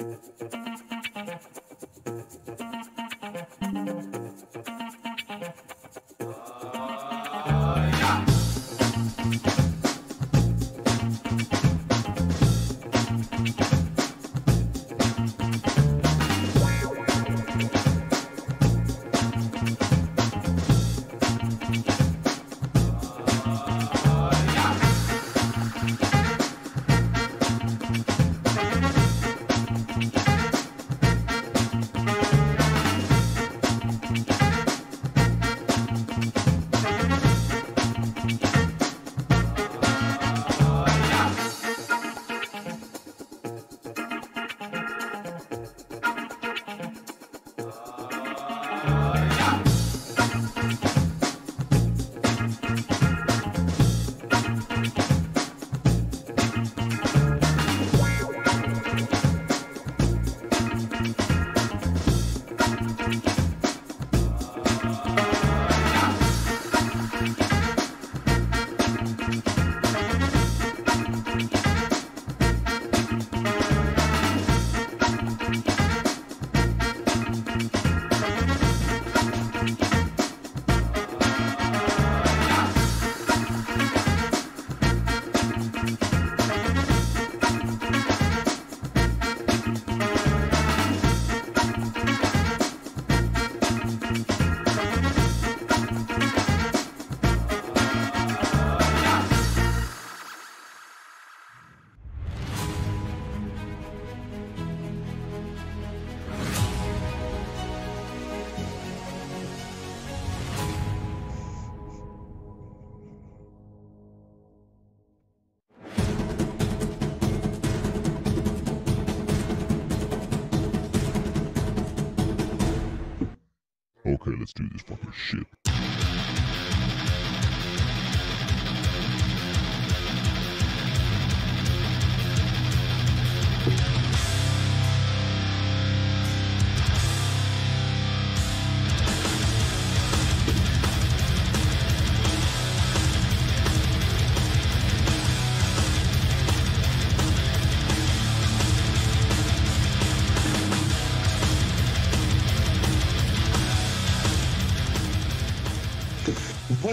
Okay,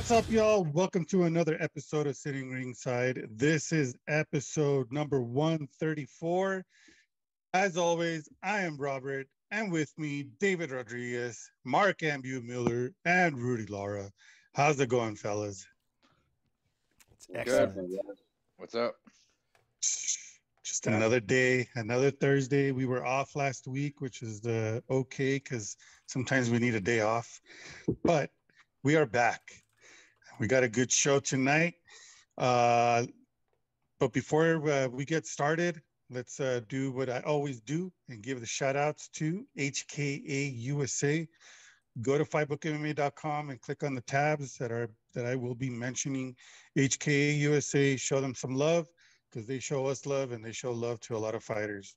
What's up, y'all? Welcome to another episode of Sitting Ringside. This is episode number 134. As always, I am Robert, and with me, David Rodriguez, Mark Ambu Miller, and Rudy Lara. How's it going, fellas? It's Good. What's up? Just another day, another Thursday. We were off last week, which is the okay because sometimes we need a day off. But we are back. We got a good show tonight. Uh, but before uh, we get started, let's uh, do what I always do and give the shout outs to HKA USA. Go to fightbookmma.com and click on the tabs that are that I will be mentioning. HKA USA, show them some love because they show us love and they show love to a lot of fighters.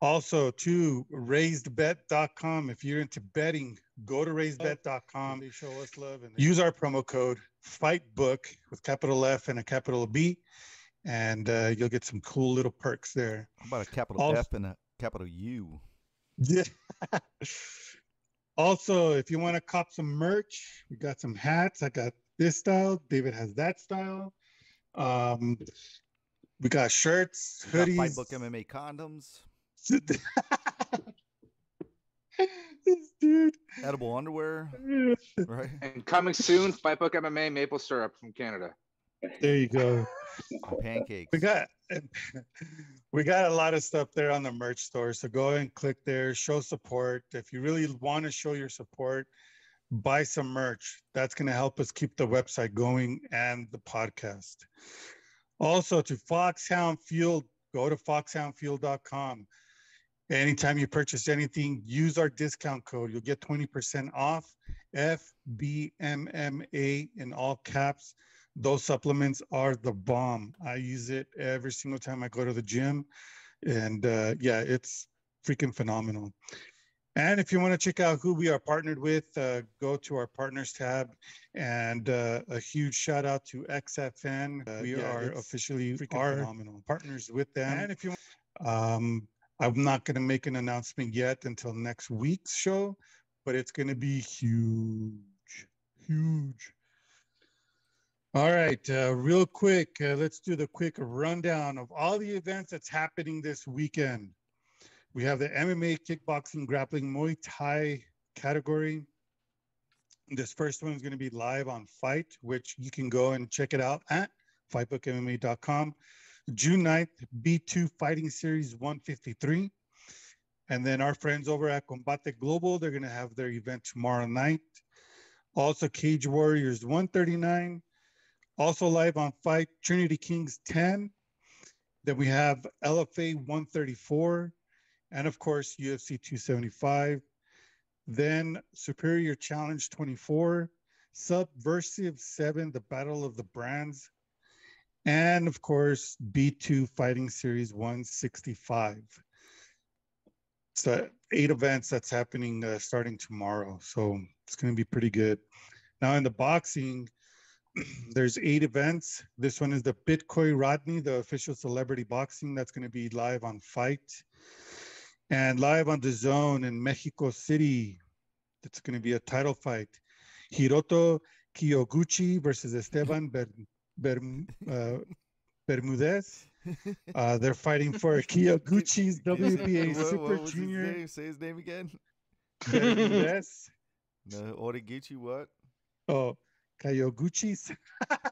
Also to raisedbet.com. If you're into betting, go to raisedbet.com. They show us love and use our promo code FIGHTBOOK with capital F and a capital B, and uh, you'll get some cool little perks there. How about a capital Also- F and a capital U? Yeah. also, if you want to cop some merch, we got some hats. I got this style. David has that style. Um, we got shirts, We got hoodies. Fight Book MMA condoms, this dude. edible underwear, right? And coming soon, Fight Book MMA maple syrup from Canada. There you go. And pancakes. We got we got a lot of stuff there on the merch store. So go and click there, show support. If you really want to show your support, buy some merch. That's going to help us keep the website going and the podcast. Also to Foxhound Fuel, go to foxhoundfuel.com. Anytime you purchase anything, use our discount code. You'll get 20% off. FBMMA in all caps those supplements are the bomb. I use it every single time I go to the gym. And uh, yeah, it's freaking phenomenal. And if you want to check out who we are partnered with, uh, go to our partners tab. And uh, a huge shout out to XFN. Uh, we yeah, are officially freaking our phenomenal. partners with them. And if you want, um, I'm not going to make an announcement yet until next week's show, but it's going to be huge, huge. All right, uh, real quick, uh, let's do the quick rundown of all the events that's happening this weekend. We have the MMA, kickboxing, grappling, Muay Thai category. This first one is going to be live on Fight, which you can go and check it out at fightbookmma.com. June 9th, B2 Fighting Series 153. And then our friends over at Combate Global, they're going to have their event tomorrow night. Also, Cage Warriors 139. Also, live on Fight, Trinity Kings 10. Then we have LFA 134. And of course, UFC 275. Then Superior Challenge 24. Subversive 7, The Battle of the Brands and of course B2 Fighting Series 165. So eight events that's happening uh, starting tomorrow. So it's going to be pretty good. Now in the boxing, there's eight events. This one is the Bitcoin Rodney, the official celebrity boxing that's going to be live on Fight and live on the Zone in Mexico City. It's going to be a title fight. Hiroto Kyoguchi versus Esteban Berm, uh, Bermudez. Uh, they're fighting for Kyoguchi's WBA What- Super what was his Junior? Say his name again. Bermudez. No, Origuchi what? Oh, Kayoguchi's.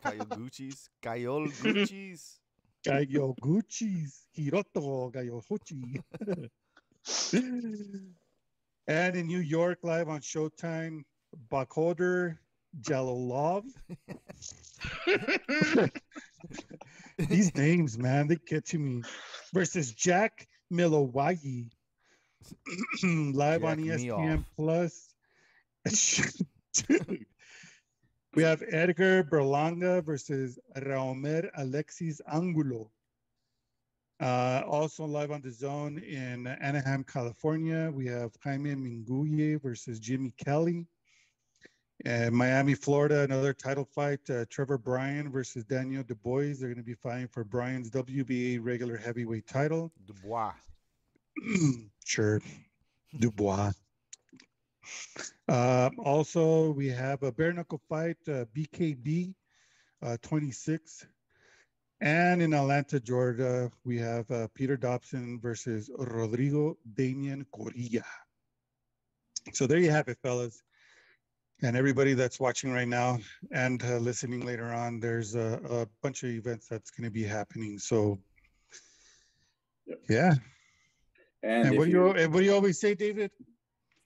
Kayoguchis. Kayoguchis. Kayoguchi's. Hiroto Kayoguchi. and in New York, live on Showtime, Bakhholder Jalolov. These names, man, they get to me. Versus Jack Milowagi. Live on Jack me ESPN. Plus. Dude. We have Edgar Berlanga versus Roamer Alexis Angulo. Uh, also live on the zone in Anaheim, California. We have Jaime Munguia versus Jimmy Kelly. And Miami, Florida, another title fight. Uh, Trevor Bryan versus Daniel Dubois. They're going to be fighting for Bryan's WBA regular heavyweight title. Dubois. sure. Dubois. Uh, also, we have a bare knuckle fight, uh, BKB uh, 26. And in Atlanta, Georgia, we have uh, Peter Dobson versus Rodrigo Damian Corilla. So there you have it, fellas. And everybody that's watching right now and uh, listening later on, there's a, a bunch of events that's going to be happening. So, Yep. yeah. And, And what do you what do you always say, David?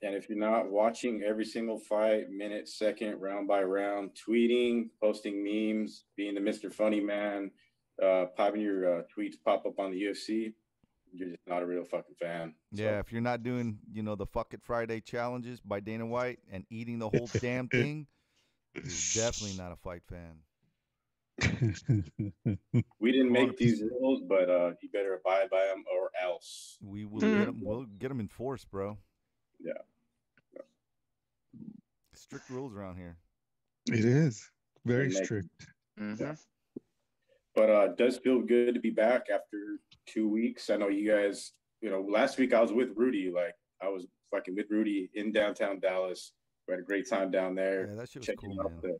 and if you're not watching every single fight, minute, second, round by round, tweeting, posting memes, being the Mr. Funny Man, uh, popping your uh, tweets pop up on the UFC, you're just not a real fucking fan. So, Yeah, if you're not doing, you know, the Fuck It Friday challenges by Dana White and eating the whole damn thing, you're definitely not a fight fan. we didn't make these rules, but uh, you better abide by them or else. We will get 'em- we'll get them enforced, bro. Yeah. Strict rules around here. It is very Make- strict. Mhm. But uh, it does feel good to be back after two weeks. I know you guys, you know, last week I was with Rudy. Like I was fucking with Rudy in downtown Dallas. We had a great time down there. Yeah, that shit was checking cool, out man. the,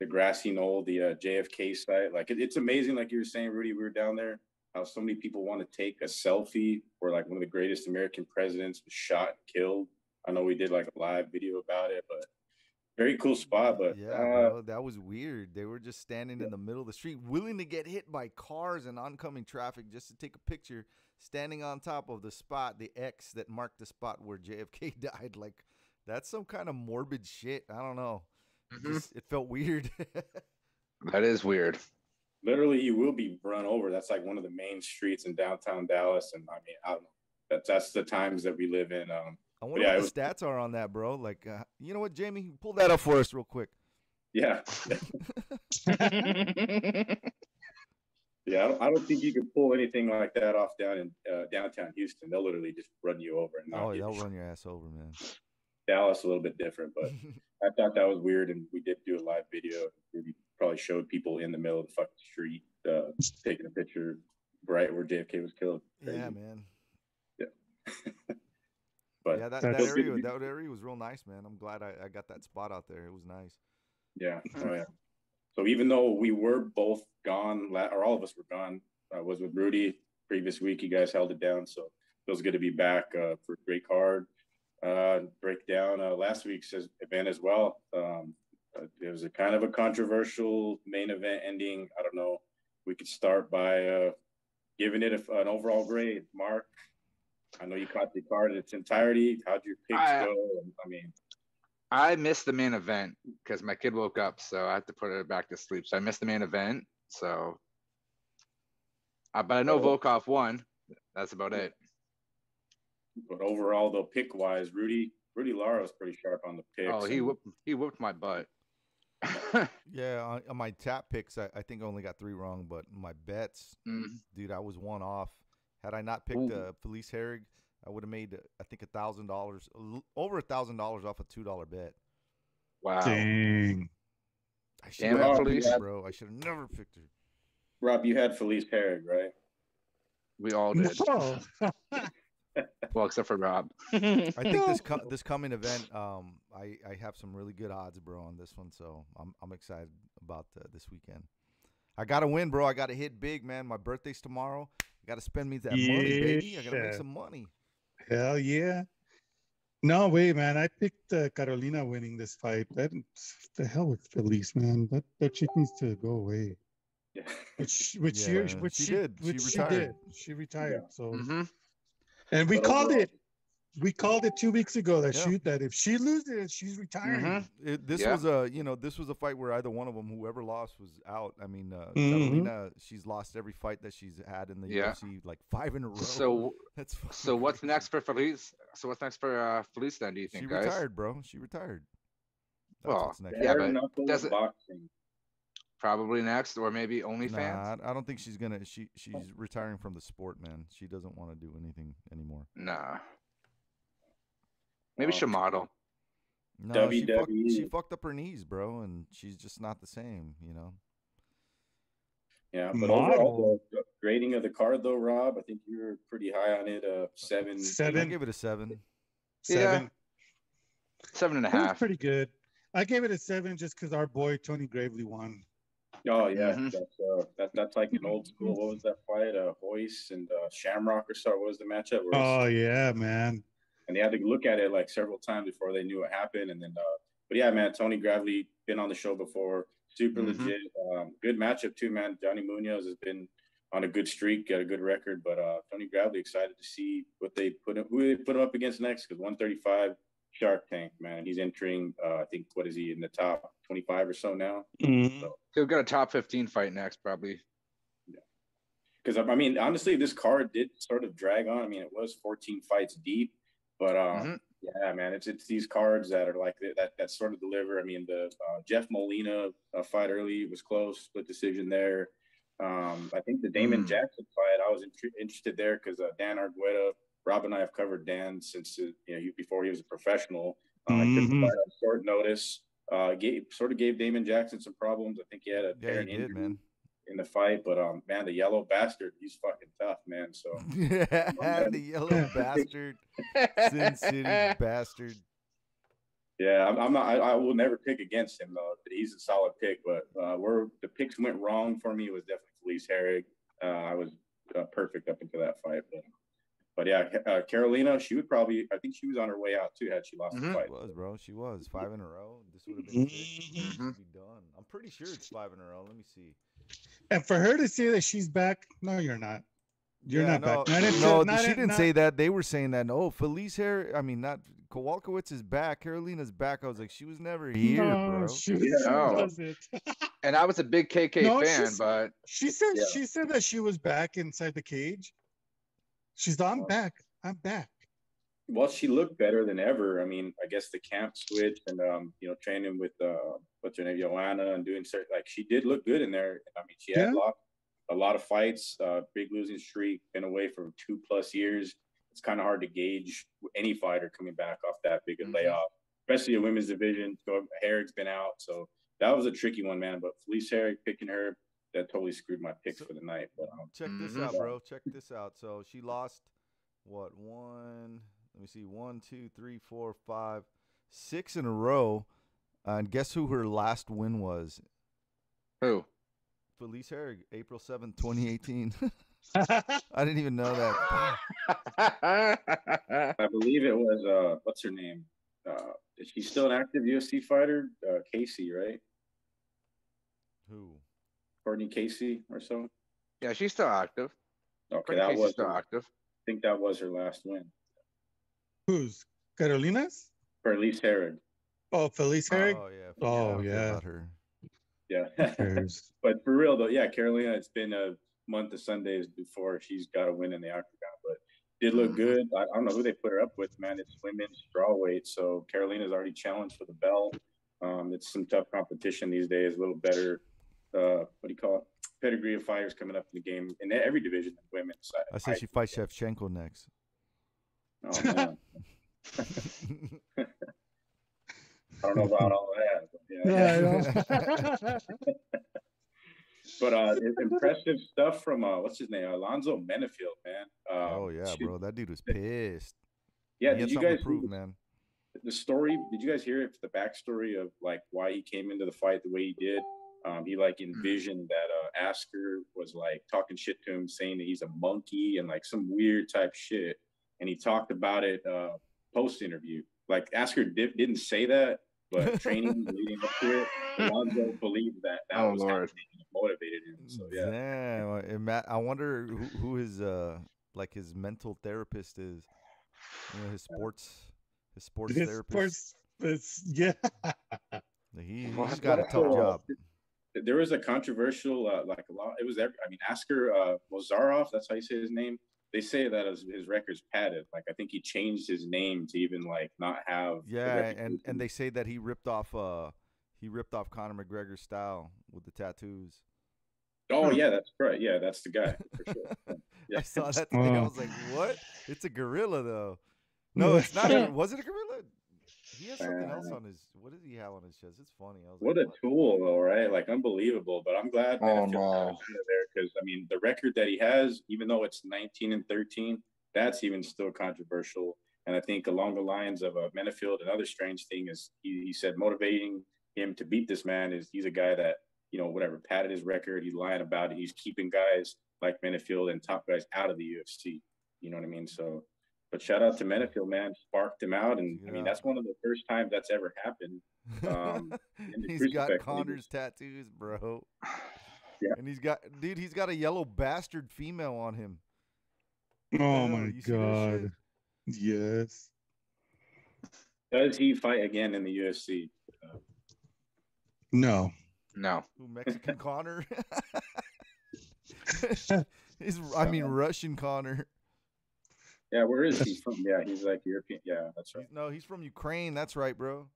the grassy knoll, the uh, JFK site. Like it, it's amazing. Like you were saying, Rudy, we were down there. How so many people want to take a selfie where like one of the greatest American presidents was shot and killed. I know we did like a live video about it, but very cool spot. But yeah, uh, bro, that was weird. They were just standing in the middle of the street, willing to get hit by cars and oncoming traffic just to take a picture, standing on top of the spot, the X that marked the spot where JFK died. Like, that's some kind of morbid shit. I don't know. It Mhm. Just, it felt weird. That is weird. literally, you will be run over. That's like one of the main streets in downtown Dallas. And I mean, I don't know. That's that's the times that we live in. Um, I wonder Yeah, what the stats are on that, bro. Like, uh, you know what, Jamie? Pull that up for us real quick. yeah, yeah. I don't, I don't think you can pull anything like that off down in uh, downtown Houston. They'll literally just run you over. And oh, they'll run your ass over, man. Dallas a little bit different, but I thought that was weird, and we did do a live video. We probably showed people in the middle of the fucking street uh, taking a picture right where JFK was killed. yeah, Crazy. man. Yeah. But yeah, that, that's- that Feels good to area that area was real nice, man. I'm glad I, I got that spot out there. It was nice. Yeah. Oh, yeah. So even though we were both gone, or all of us were gone, I was with Rudy previous week. You guys held it down, so feels good to be back uh, for a great card. Uh, break down uh, last week's event as well. Um, uh, it was a kind of a controversial main event ending. I don't know. We could start by uh, giving it a, an overall grade. Mark, I know you caught the card in its entirety. How'd your picks I- go? I mean, I missed the main event because my kid woke up, so I had to put her back to sleep. So I missed the main event. So, uh, but I know Oh. Volkov won. That's about it. But overall, though, pick wise, Rudy Rudy Lara was pretty sharp on the picks. Oh, he and- whooped, he whooped my butt. Yeah, on, on my tap picks, I, I think I only got three wrong, but my bets, Mm. dude, I was one off. Had I not picked uh, Felice Herrig, I would have made uh, I think a thousand dollars, over a thousand dollars off a two dollar bet. Wow. Dang. I should Damn have Felice. picked bro. I should have never picked her. Rob, you had Felice Herrig, right? We all did. No. Well, except for Rob. I think this co- this coming event, um, I, I have some really good odds, bro, on this one. So I'm I'm excited about uh, this weekend. I gotta win, bro. I gotta hit big, man. My birthday's tomorrow. I gotta spend me that money, baby. I gotta make some money. Hell yeah. No way, man. I picked uh, Carolina winning this fight. That the hell with Felice, man. That that chick needs to go away. Yeah. Which which Yeah, she which she she, did. She Which she, retired. did. She retired. So hmm and we But called it. We called it two weeks ago that Yeah. she that if she loses, she's retiring. Mhm. It, this Yeah. was a you know this was a fight where either one of them, whoever lost, was out. I mean, uh, Mhm. Carolina, she's lost every fight that she's had in the Yeah. UFC, like five in a row. So, that's fucking so what's next for Felice? So what's next for uh, Felice then? Do you She think, guys? She retired, bro. She retired. That's Well, what's next. Yeah, Bare but does it- boxing. Probably next, or maybe OnlyFans. Nah, I- I don't think she's gonna. She she's retiring from the sport, man. She doesn't want to do anything anymore. Nah. Maybe Oh. she'll model. No, she fucked, she fucked up her knees, bro, and she's just not the same. You know. Yeah, but Model. overall, the the grading of the card, though, Rob, I think you were pretty high on it. Uh, seven. I Seven. give it a seven. Seven. Seven and a It was half. pretty good. I gave it a seven just because our boy Tony Gravely won. Oh yeah, Mhm. that's uh, that, that's like an old school. What was that fight? Uh, Hoist and uh, Shamrock or so. What was the matchup? Where it's- Oh yeah, man. And they had to look at it like several times before they knew what happened. And then, uh, but yeah, man, Tony Gravely been on the show before, super Mhm. legit, um, good matchup too, man. Johnny Munoz has been on a good streak, got a good record, but uh, Tony Gravely excited to see what they put him, who they put him up against next because 135 Shark Tank, man, he's entering. Uh, I think what is he in the top 25 or so now? Mhm. He'll get a top 15 fight next, probably. because I mean, honestly, this card did sort of drag on. I mean, it was 14 fights deep, but um, Mhm. yeah, man, it's it's these cards that are like that that sort of deliver. I mean, the uh, Jeff Molina uh, fight early was close, split decision there. Um, I think the Damon Mm. Jackson fight, I was inter- interested there because uh, Dan Argueta, Rob and I have covered Dan since uh, you know before he was a professional. Uh, mm-hmm. short notice. Uh, gave sort of gave Damon Jackson some problems. I think he had a Yeah, he did, man. In the fight, but um, man, the yellow bastard, he's fucking tough, man. So yeah, the yellow bastard, Sin City bastard. yeah, I'm, I'm not. I, I will never pick against him though. He's a solid pick, but uh, where the picks went wrong for me was definitely Felice Herrig. Uh, I was uh, perfect up into that fight, but but yeah, uh, Carolina, she would probably. I think she was on her way out too had she lost Mhm. the She fight. was, bro. She was five in a row. This would have been six. Mhm. Mhm. Be done. I'm pretty sure it's five in a row. Let me see. And for her to say that she's back, no, you're not. You're Yeah, not no, back. Not in- no, not she in- didn't not- say that. They were saying that. No, Felice Hair. I mean, not Kowalkiewicz is back. Carolina's back. I was like, she was never here, no, bro. She, Yeah. she wasn't. And I was a big KK No, fan, but She said Yeah. she said that she was back inside the cage. She's I'm Wow. back. I'm back. Well, she looked better than ever. I mean, I guess the camp switch and um, you know, training with uh, what's her name, Joanna, and doing certain like she did look good in there. I mean, she had Yeah. lost a lot of fights, uh, big losing streak, been away for two plus years. It's kind of hard to gauge any fighter coming back off that big a Mhm. layoff, especially a women's division. So Herrig's been out, so that was a tricky one, man. But Felice Herrick picking her that totally screwed my picks So- for the night. But um, Check this Mhm. out, bro. Check this out. So she lost what one? Let me see. One, two, three, four, five, six in a row. and guess who her last win was? Who? Felice Herrig, April seventh, 2018. I didn't even know that. I believe it was uh, what's her name? Uh, is she still an active UFC fighter? Uh, Casey, right? Who? Courtney Casey or so. yeah, she's still active. Okay, Courtney that Casey's was. still I think that was her last win. Who's Carolina's? For at Herrig. Oh, Felice Herrig. Oh yeah. Oh, I yeah. Her. Yeah. But for real though, yeah, Carolina. It's been a month of Sundays before she's got a win in the octagon, but did look good. I, I don't know who they put her up with, man. It's women's strawweight, so Carolina's already challenged for the belt. Um, it's some tough competition these days. A little better. Uh, what do you call it? Pedigree of fighters coming up in the game in every division of women's side. I say she fights Shevchenko next. Oh, man. I don't know about all that. But yeah. Yeah, But uh, impressive stuff from uh, what's his name, Alonzo Menefield, man. Um, oh yeah, shoot. bro. That dude was pissed. Yeah, he did you something guys prove, man? the story? Did you guys hear it? The backstory of like why he came into the fight the way he did. Um, he like envisioned that uh, Askar was like talking shit to him, saying that he's a monkey and like some weird type shit. And he talked about it uh, post interview. Like Askar di- didn't say that, but training leading up to it, Alonzo believed that that Oh, was Lord. happening and it motivated him. So yeah, Damn. I- ima- I wonder who, who his uh like his mental therapist is. You know, his sports his sports His therapist. sports- it's- yeah. He, Well, he's that's got a tough thought. job. there was a controversial uh, like a lot. It was every, I mean Askar uh, Mozharov. That's how you say his name. They say that his, his record's padded. Like I think he changed his name to even like not have. Yeah, and and they say that he ripped off uh he ripped off Conor McGregor's style with the tattoos. oh yeah, that's right. Yeah, that's the guy for sure. I Yeah. saw that today. I was like, "What? It's a gorilla, though." No, it's not. A, was it a gorilla? He has something else on his. What does he have on his chest? It's funny. I was What like, a tool, though, right? Like unbelievable. But I'm glad. Oh, Menefield no. got out of there because I mean the record that he has, even though it's 19 and 13, that's even still controversial. And I think along the lines of uh, Menefield, another strange thing is he, he said motivating him to beat this man is he's a guy that you know whatever padded his record. He's lying about it. He's keeping guys like Menefield and top guys out of the UFC. You know what I mean? So. But shout out to Menefield, man, sparked him out, and I mean that's one of the first times that's ever happened. um, he's got Conor's tattoos, bro. Yeah. And he's got, dude, he's got a yellow bastard female on him. Oh Yeah, my you see that god. Yes. Does he fight again in the UFC? No. No. Who Mexican Conor? he's, I mean, Russian Conor. Yeah, where is he from? Yeah, he's like European. Yeah, that's right. No, he's from Ukraine. That's right, bro.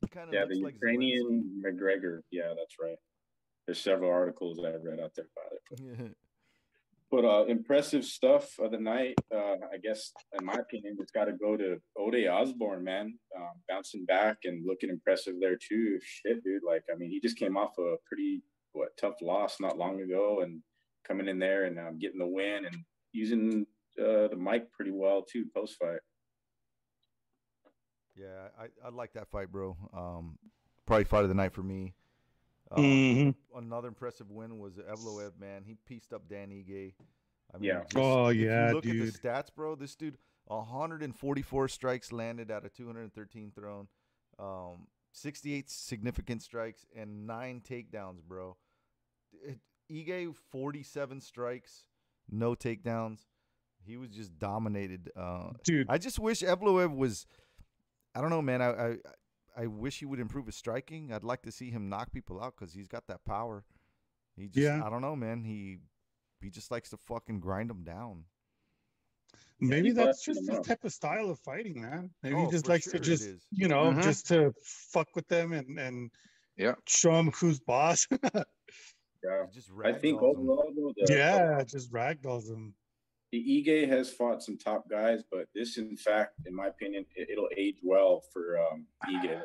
He kind of Yeah, the like Ukrainian McGregor. Yeah, that's right. There's several articles that I read out there about it. Zelensky. But uh, impressive stuff of the night. Uh, I guess, in my opinion, it's got to go to Ode Osborne, man. Um, bouncing back and looking impressive there too. Shit, dude. Like, I mean, he just came off a pretty what tough loss not long ago, and coming in there and um, getting the win and using uh, the mic pretty well too post fight. yeah, I, I like that fight, bro. Um, probably fight of the night for me. Uh, Mhm. Another impressive win was Evloev, man. He pieced up Dan Ige. I Yeah. just- Oh, if yeah, you look dude. at the stats, bro. This dude, 144 strikes landed out of 213 thrown, um, 68 significant strikes, and nine takedowns, bro. It, Ige 47 strikes, no takedowns. He was just dominated. Uh, Dude. I just wish Evloev was. I don't know, man. I, I I wish he would improve his striking. I'd like to see him knock people out because he's got that power. He just, Yeah. I don't know, man. He he just likes to fucking grind them down. Maybe he that's just him his type of style of fighting, man. Maybe Oh, he just likes sure to just, you know, Mhm. just to fuck with them and and Yeah. show them who's boss. Yeah. He just I think ragdolls 'em. Overall, though, yeah, just ragdolls them. The Ige has fought some top guys, but this, in fact, in my opinion, it, will age well for um, Ige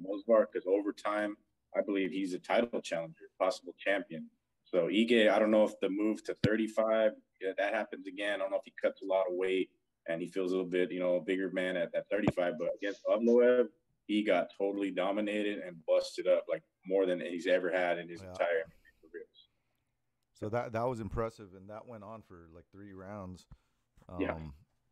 Movsar because over time, I believe he's a title challenger, possible champion. So Ige, I don't know if the move to 35 yeah, that happens again. I don't know if he cuts a lot of weight. and he feels a little bit, you know, a bigger man at, that 35. But against Evloev, he got totally dominated and busted up like more than he's ever had in his Yeah. entire. So that that was impressive, and that went on for like three rounds. Um, Yeah.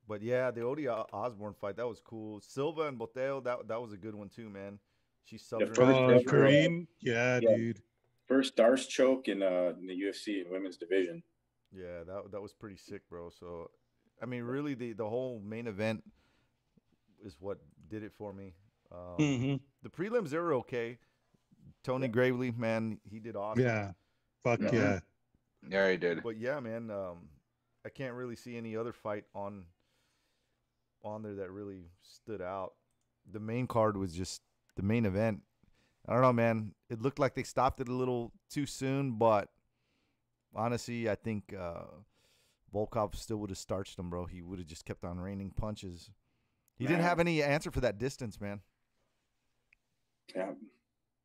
But yeah, the Odie Osborne fight that was cool. Silva and Botelho that that was a good one too, man. She subbed her first in Oh, the ever- first round. Kareem, yeah, Yeah. dude. First D'Arce choke in uh in the UFC in women's division. Yeah, that that was pretty sick, bro. So, I mean, really, the the whole main event is what did it for me. Um, hmm The prelims they were okay. Tony Gravely, man, he did awesome. Yeah, fuck Yeah. yeah. Yeah, he did. But yeah, man, um, I can't really see any other fight on on there that really stood out. The main card was just the main event. I don't know, man. It looked like they stopped it a little too soon, but honestly, I think uh, Volkov still would have starched him, bro. He would have just kept on raining punches. He didn't have any answer for that distance, man. Yeah.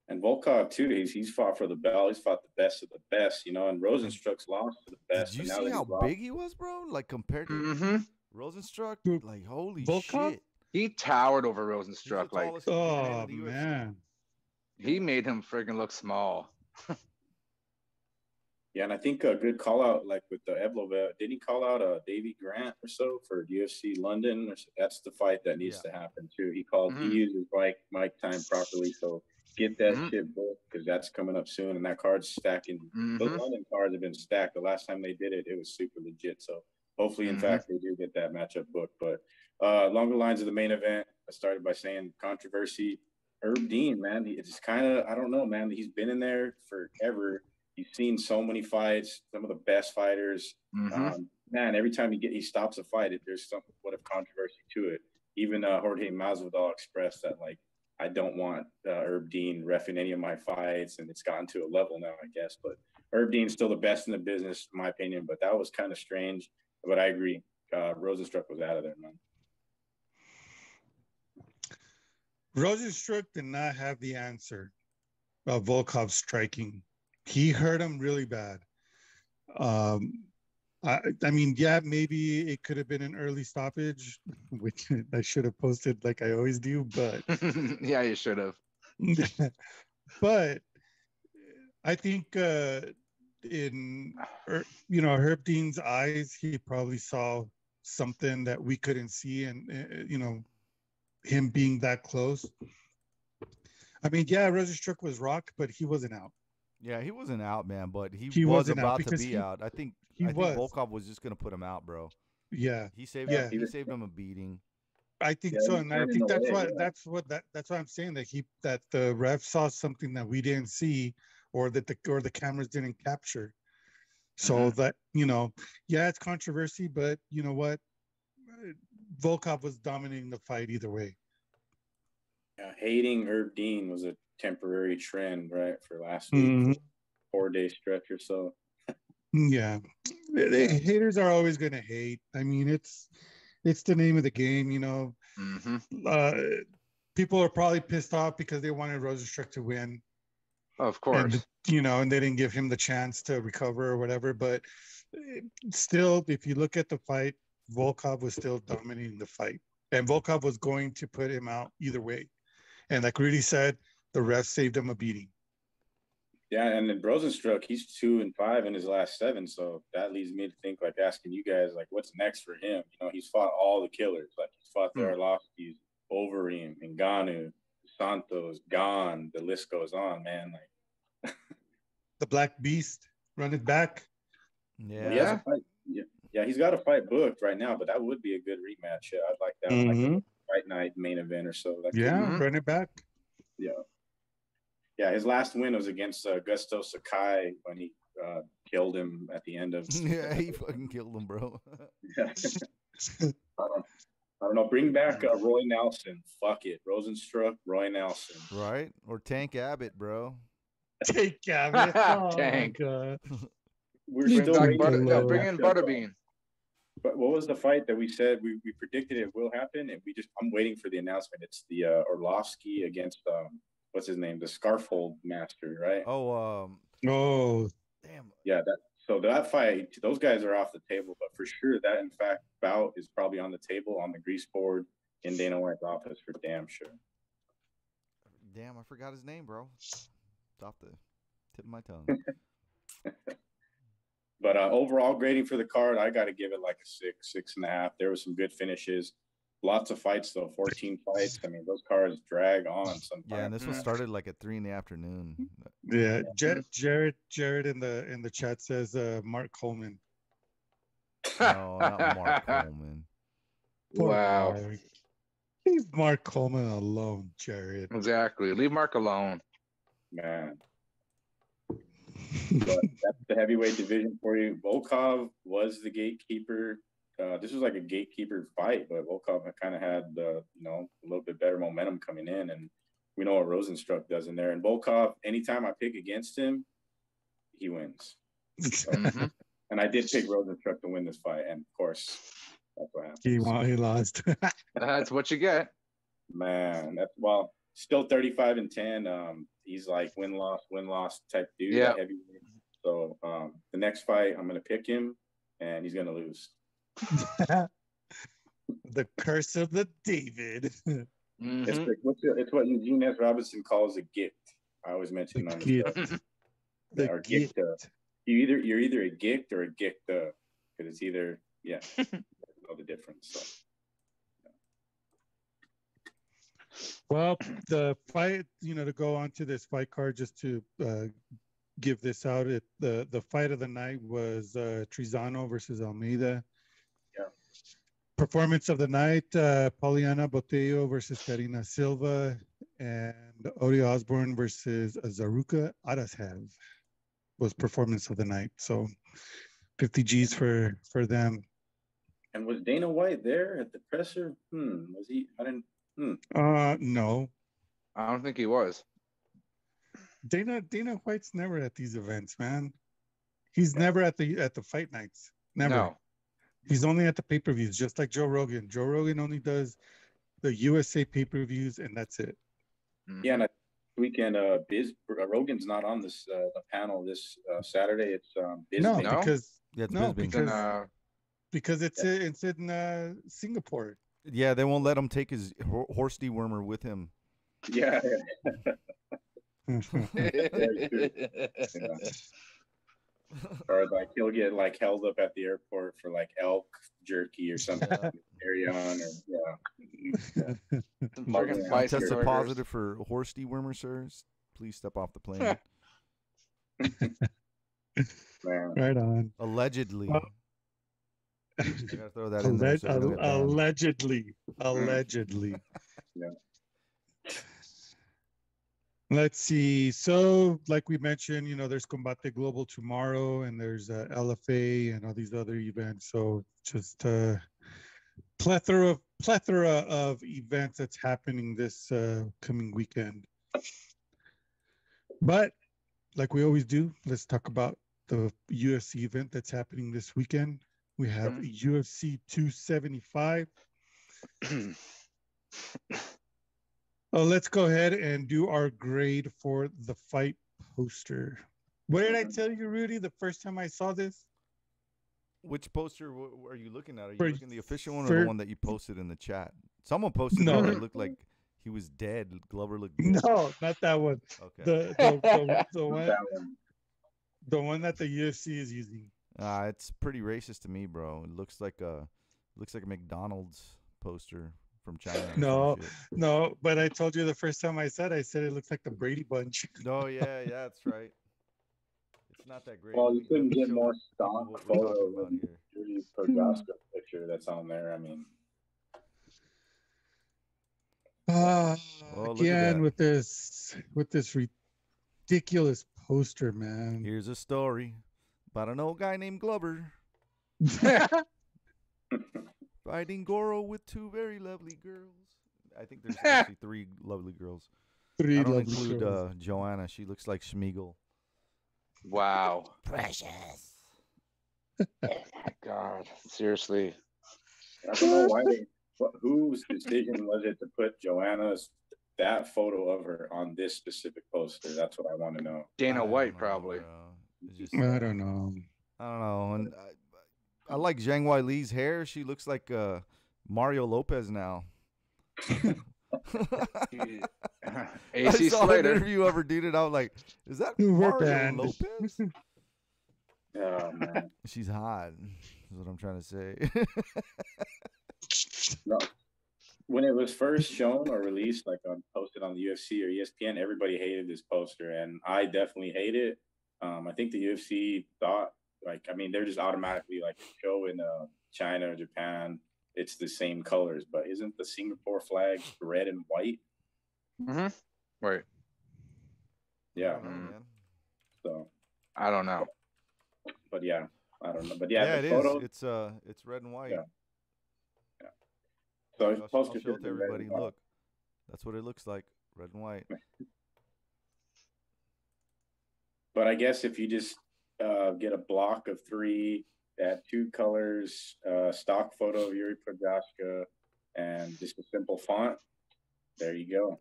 And Volkov too, he's he's fought for the belt. He's fought the best of the best, you know. And Rozenstruik's lost to the best. Did you see how lost- big he was, bro? Like compared to hmm Rozenstruik, like holy Volkov? shit. He towered over Rozenstruik. Like Oh in the UFC. man. he made him friggin' look small. Yeah, and I think a good call out, like with the Evloev, did he call out uh, Davey Grant or so for UFC London? Or so? That's the fight that needs Yeah. to happen too. He called, Mhm. he used his Mike mic time properly, so get that Mhm. shit booked because that's coming up soon, and that card's stacking. Those Mhm. London cards have been stacked. The last time they did it, it was super legit. So hopefully, in Mhm. fact, they do get that matchup booked. But uh, along the lines of the main event, I started by saying controversy. Herb Dean, man, it's kind of I don't know, man. He's been in there forever. He's seen so many fights, some of the best fighters. Mhm. Um, man, every time he get he stops a fight, if there's some what of controversy to it. Even uh, Jorge Masvidal expressed that like I don't want uh, Herb Dean refing any of my fights, and it's gotten to a level now, I guess. But Herb Dean's still the best in the business, in my opinion. But that was kind of strange. But I agree, uh, Rozenstruik was out of there, man. Rozenstruik did not have the answer of Volkov striking. He hurt him really bad. Um, I, I mean, yeah, maybe it could have been an early stoppage, which I should have posted like I always do, but yeah, you should have. but I think uh, in Her- you know Herb Dean's eyes, he probably saw something that we couldn't see, and uh, you know him being that close. I mean, yeah, Rozenstruik was rocked, but he wasn't out. Yeah, he wasn't out, man, but he, He was wasn't out about to be he- out. I think he I think was. Volkov was just gonna put him out, bro. Yeah, He saved Yeah. him, he saved him a beating. I think Yeah, so, and I think that's away, what yeah. that's what that that's why I'm saying that he that the ref saw something that we didn't see, or that the or the cameras didn't capture. So that you know, yeah, it's controversy, but you know what, Volkov was dominating the fight either way. Yeah, hating Herb Dean was a temporary trend, right, for last week, Mhm. four day stretch or so. Yeah, haters are always gonna hate. I mean, it's it's the name of the game, you know. hmm Uh, people are probably pissed off because they wanted Rozenstruik to win. Of course. and you know, and they didn't give him the chance to recover or whatever. But eh, still, if you look at the fight, Volkov was still dominating the fight, and Volkov was going to put him out either way. And like Rudy said, the ref saved him a beating. Yeah, and then Rozenstruik, he's two and five in his last seven. So that leads me to think like asking you guys, like, what's next for him? You know, he's fought all the killers. Like he's fought the Hmm. Arlovskis, Overeem, Ngannou, Santos, Gane. The list goes on, man. Like The Black Beast run it back. Yeah. he has a fight. Yeah, yeah, he's got a fight booked right now, but that would be a good rematch. Yeah, I'd like that. Like a fight night main event or so. That Yeah, run it back. Yeah. Yeah, his last win was against uh, Gusto Sakai when he uh, killed him at the end of. yeah, he fucking killed him, bro. I, don't, I don't know. Bring back uh, Roy Nelson. Fuck it. Rozenstruik, Roy Nelson. right? Or Tank Abbott, bro. Take Gavin. Oh, Tank. We're Bring still Back waiting. butter, to no, the bring in. Butterbean. But what was the fight that we said we, we predicted it will happen, and we just I'm waiting for the announcement. It's the uh, Arlovski against um what's his name, the Scarfold Master, right? Oh, um, Oh, damn. Yeah, that so that fight, those guys are off the table. But for sure, that in fact bout is probably on the table on the grease board in Dana White's office for damn sure. Damn, I forgot his name, bro. It's off the tip of my tongue. But uh, overall grading for the card, I got to give it like a six, six and a half. There were some good finishes. Lots of fights though, 14 fights. I mean, those cards drag on sometimes. yeah, and this one Mm. started like at three in the afternoon. Yeah, Jared, Jared, Jared in the in the chat says uh, Mark Coleman. No, not Mark Coleman. Poor wow. Mark. Leave Mark Coleman alone, Jared. Exactly. Leave Mark alone. Man, but that's the heavyweight division for you. Volkov was the gatekeeper. Uh, this was like a gatekeeper fight, but Volkov kind of had uh, you know a little bit better momentum coming in, and we know what Rozenstruik does in there. And Volkov, anytime I pick against him, he wins. Mhm. And I did pick Rozenstruik to win this fight, and of course, that's what happened. he won. He lost. That's what you get. Man, that's well, still 35 and 10. Um, he's like win loss, win loss type dude. Yeah. So um, the next fight, I'm gonna pick him, and he's gonna lose. the curse of the David. It's, Mhm. like, what's the, it's what Eugene S. Robinson calls a gift. I always mention The on the gift. show. The or gift. uh, You either you're either a gift or a gift because it's either yeah, know the difference. So. Well, the fight, you know, to go on to this fight card, just to uh, give this out, it the the fight of the night was uh, Trizano versus Almeida. Yeah. Performance of the night: uh, Poliana Botelho versus Karina Silva, and Odie Osborne versus Zaruka Arashev was performance of the night. So, 50 G's for for them. And was Dana White there at the presser? Hmm. Was he? I didn't. Uh, no, I don't think he was. Dana Dana White's never at these events, man. He's never at the at the fight nights. Never. No. He's only at the pay per views, just like Joe Rogan. Joe Rogan only does the USA pay per views, and that's it. Mhm. Yeah, and I, weekend. Uh, Biz uh, Rogan's not on this uh, the panel this uh, Saturday. It's um, Biz. No, Nick. No? because Yeah, it's No, Bisping. because- Then, uh, because it's it's in uh, Singapore. yeah, they won't let him take his ho- horse dewormer with him. Yeah, yeah. or like he'll get like held up at the airport for like elk jerky or something. Yeah. Carry on, or yeah. some Mark friggin' Brown spicy Tested burgers. positive for horse dewormer, sir. Please step off the plane. Right on. Allegedly. Well- gotta throw that in there. So I don't get banned. allegedly, allegedly. Yeah. Let's see. So, like we mentioned, you know, there's Combate Global tomorrow, and there's uh, LFA and all these other events. So, just uh, plethora of plethora of events that's happening this uh, coming weekend. But, like we always do, let's talk about the UFC event that's happening this weekend. We have UFC 275. Oh, let's go ahead and do our grade for the fight poster. What did I tell you, Rudy, the first time I saw this? Which poster w- w- are you looking at? Are you For- looking at the official one or for- the one that you posted in the chat? Someone posted No. one that looked like he was dead. Glover looked dead. No, not that one. Okay. The the, the, the one That one. the one that the UFC is using. Uh, it's pretty racist to me, bro. It looks like a looks like a McDonald's poster from China. No. No, but I told you the first time I said I said it looks like the Brady Bunch. No, yeah, yeah, that's right. It's not that great. Well, you couldn't get more people stock what we're talking photo about than. Jiri Prochazka picture that's on there. I mean, Ah, Well, again with this with this ridiculous poster, man. Here's a story about an old guy named Glover fighting Goro with two very lovely girls. I think there's actually three lovely girls. Three I don't lovely include girls. uh, Joanna. She looks like Schmiegel. Wow. Precious. Oh my God. Seriously. I don't know why they. Whose decision was it to put Joanna's that photo of her on this specific poster? That's what I want to know. Dana White, know, probably. just, I don't know. I don't know. And I, I like Zhang Weili's hair. She looks like uh, Mario Lopez now. I AC saw an interview of her, dude, and I was like, "Is that We're Mario banned. Lopez?" Oh man. She's hot. Is what I'm trying to say. No. When it was first shown or released, like on posted on the UFC or ESPN, everybody hated this poster, and I definitely hate it. Um, I think the UFC thought, like, I mean, they're just automatically like show in uh, China or Japan, it's the same colors, but isn't the Singapore flag red and white? Mm-hmm. Wait, Yeah. I Mm. So, I don't know. but yeah, I don't know, but yeah, Yeah, the it photo. is. It's uh, it's red and white. Yeah. So I'll, it's sh- I'll show it to everybody. Look, that's what it looks like, red and white. But I guess if you just uh, get a block of three, add two colors, uh, stock photo of Jiri Prochazka, and just a simple font, there you go.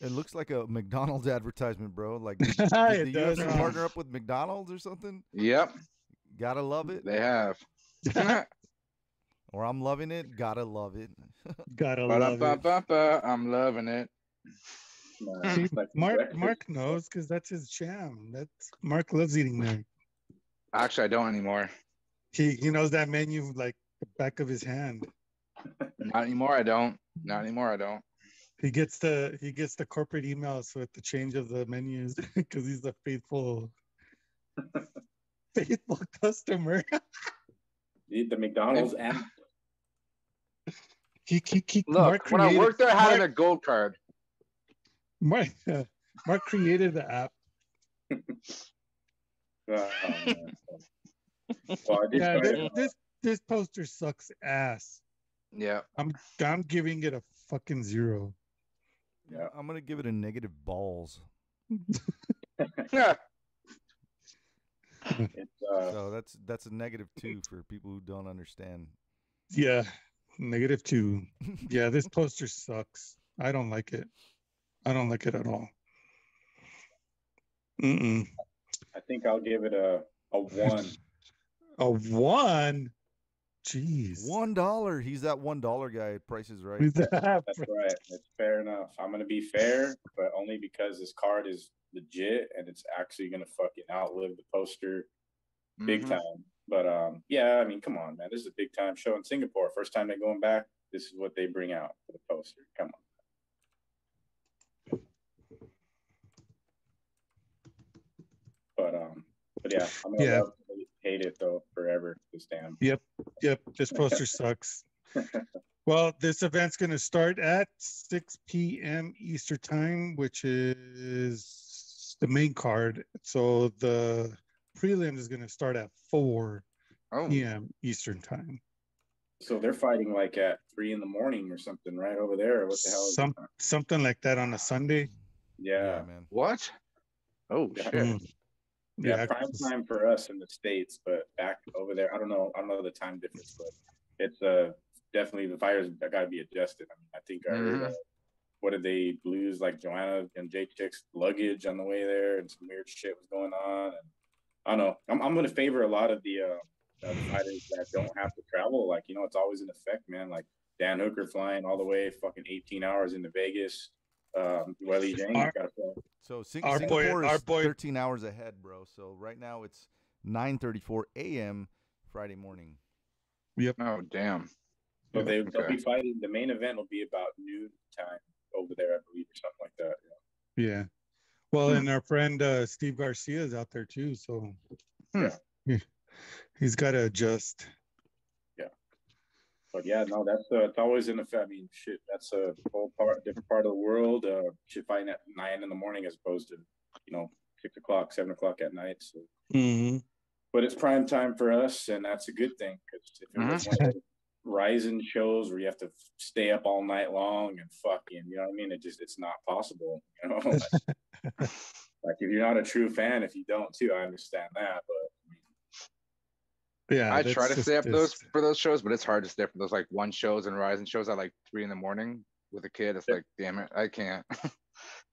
It looks like a McDonald's advertisement, bro. Like, did, did It the does. U.S. partner up with McDonald's or something? Yep, Gotta love it. they have. Or I'm loving it. Gotta love it. Gotta love it. I'm loving it. See, Mark. Mark knows because that's his jam. That's Mark loves eating there. Actually, I don't anymore. He he knows that menu like the back of his hand. Not anymore. I don't. Not anymore. I don't. He gets the he gets the corporate emails with the change of the menus because he's a faithful faithful customer. the, the McDonald's app. He, he, he Look, Mark when I worked there, I had Mark, a gold card. Mark, Mark created the app. Oh, man. Well, Yeah, this, this this poster sucks ass. Yeah. I'm I'm giving it a fucking zero. Yeah. I'm gonna give it a negative balls. Yeah. uh, So that's that's a negative two for people who don't understand. Yeah, negative two. Yeah, this poster sucks. I don't like it. I don't like it at all. Mm-mm. I think I'll give it a a one. A one. Jeez. One dollar. He's that one dollar guy at Prices Right. That's right. It's fair enough. I'm gonna be fair, but only because this card is legit and it's actually gonna fucking outlive the poster big Mhm. time. But um, yeah, I mean, come on, man. This is a big time show in Singapore. First time they're going back. This is what they bring out for the poster. Come on. But um, but yeah, I'm gonna Yeah. love, hate it though forever. This damn. Yep, yep. this poster sucks. Well, this event's going to start at 6 p.m. Eastern time, which is the main card. So the prelim is going to start at 4 Oh, p.m. Eastern time. So they're fighting like at three in the morning or something, right over there. What the hell? Is Some, something like that on a Sunday. Yeah. man. what? Oh Yeah. shit. Mm. Yeah, prime time for us in the states, but back over there, I don't know. I don't know the time difference, but it's uh definitely the fires got to be adjusted. I mean, I think heard. Mhm. Uh, what did they lose? Like Joanna and Jake Chick's luggage on the way there, and some weird shit was going on. And I don't know. I'm I'm gonna favor a lot of the uh, uh, fighters that don't have to travel. Like you know, it's always an effect, man. Like Dan Hooker flying all the way, fucking 18 hours into Vegas. Um, Welly James Our- got to. So Sing- Our boy- Singapore our is boy- 13 hours ahead, bro. So right now it's 9:34 a.m. Friday morning. Yep. Oh damn. So they, they'll Okay. be fighting. The main event will be about noon time over there, I believe, or something like that. Yeah. Well, Hmm. and our friend uh, Steve Garcia is out there too. So yeah. he's got to adjust. But yeah, no, that's uh, it's always in effect. I mean, shit, that's a whole part, different part of the world. Uh, shit, fighting at nine in the morning as opposed to, you know, six o'clock, seven o'clock at night. So, Mhm. but it's prime time for us, and that's a good thing because if it was one of those rising shows where you have to stay up all night long and fucking, you know what I mean? It just it's not possible. You know, like, like if you're not a true fan, if you don't too, I understand that. But Yeah. I try to stay up those for those shows, but it's hard to stay up for those like one shows and rising shows at like three in the morning with a kid. It's like, damn it, I can't.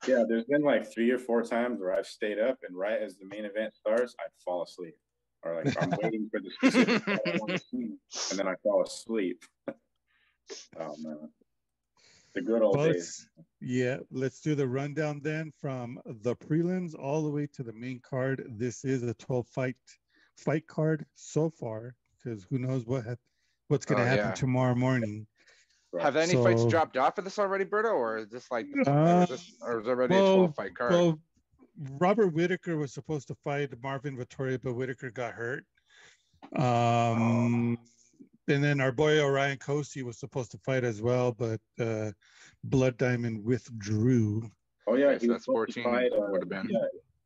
Yeah, there's been like three or four times where I've stayed up, and right as the main event starts, I'd fall asleep. or like I'm waiting for the specific I see, and then I fall asleep. oh man, the good old Well, days. yeah, let's do the rundown then from the prelims all the way to the main card. This is a 12 fight fight card so far because who knows what hap- what's going to Oh, happen yeah. tomorrow morning. Right. Have any fights dropped off of this already, Berto, or is this like, or Uh, is, this, or is it already a 12 fight card? Well, Robert Whitaker was supposed to fight Marvin Vettori, but Whitaker got hurt. Um, and then our boy Orion Kosi was supposed to fight as well, but uh, Blood Diamond withdrew. Oh yeah, he so was that's supposed to 14 fight, uh, would've been. Yeah,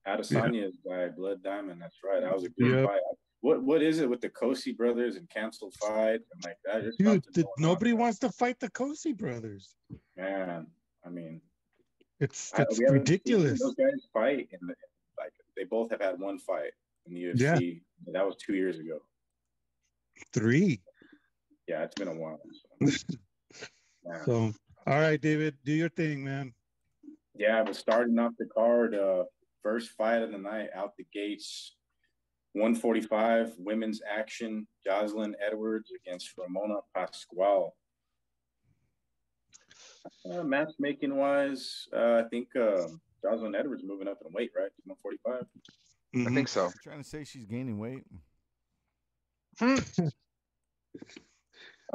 Adesanya's by Blood Diamond. That's right. That was a good Yep. fight. What what is it with the Kosi brothers and canceled fight and like that? There's Dude, going on nobody wants to fight the Kosi brothers. Man, I mean, It's it's we ridiculous. Those guys fight, and like they both have had one fight in the UFC. Yeah. That was two years ago. Three. Yeah, it's been a while. So. All right, David, do your thing, man. Yeah, but starting off the card, uh, first fight of the night out the gates, 145 women's action, Joselyne Edwards against Ramona Pascual. Uh, matchmaking wise, uh, I think uh, Joselyne Edwards moving up in weight, right? 145. I Mhm. think so. You trying to say she's gaining weight? Bro,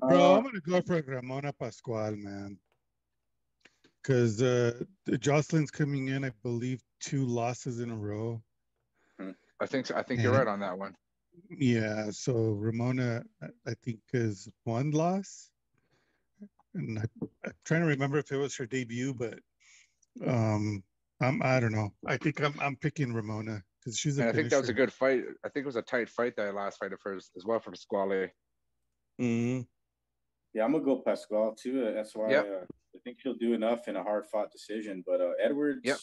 Uh, I'm gonna go for Ramona Pascual, man. Because uh, Joselyne's coming in, I believe, two losses in a row. I think so. I think you're right on that one. Yeah, so Ramona, I- I think, is one loss. And I, I'm trying to remember if it was her debut, but um, I'm I don't know. I think I'm I'm picking Ramona because she's a And I think that was a good fight. I think it was a tight fight that last fight of hers as well for Pasquale. Mhm. Yeah, I'm gonna go Pascal too. Uh, That's why Yep. uh, I think she'll do enough in a hard fought decision. But uh, Edwards, Yep.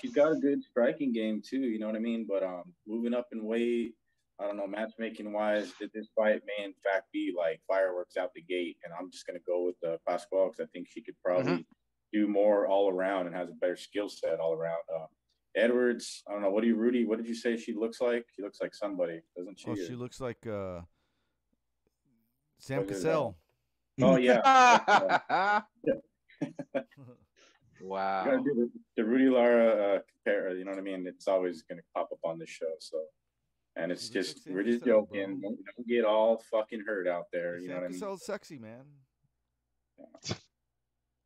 she's got a good striking game too. You know what I mean? But um, moving up in weight, I don't know, matchmaking wise, did this fight may in fact be like fireworks out the gate? And I'm just gonna go with uh, Pascual because I think she could probably Mm-hmm. do more all around and has a better skill set all around. Uh, Edwards, I don't know. What do you, Rudy? What did you say she looks like? She looks like somebody, doesn't she? Oh, she looks like uh, Sam What is that? Cassell. Oh yeah. You wow. gotta do the, the Rudy Lara uh, compare. You know what I mean? It's always gonna pop up on this show. So, and it's She just like we're just Cassell, joking. Don't, don't get all fucking hurt out there. You know Sam what I mean? Cassell's sexy, man.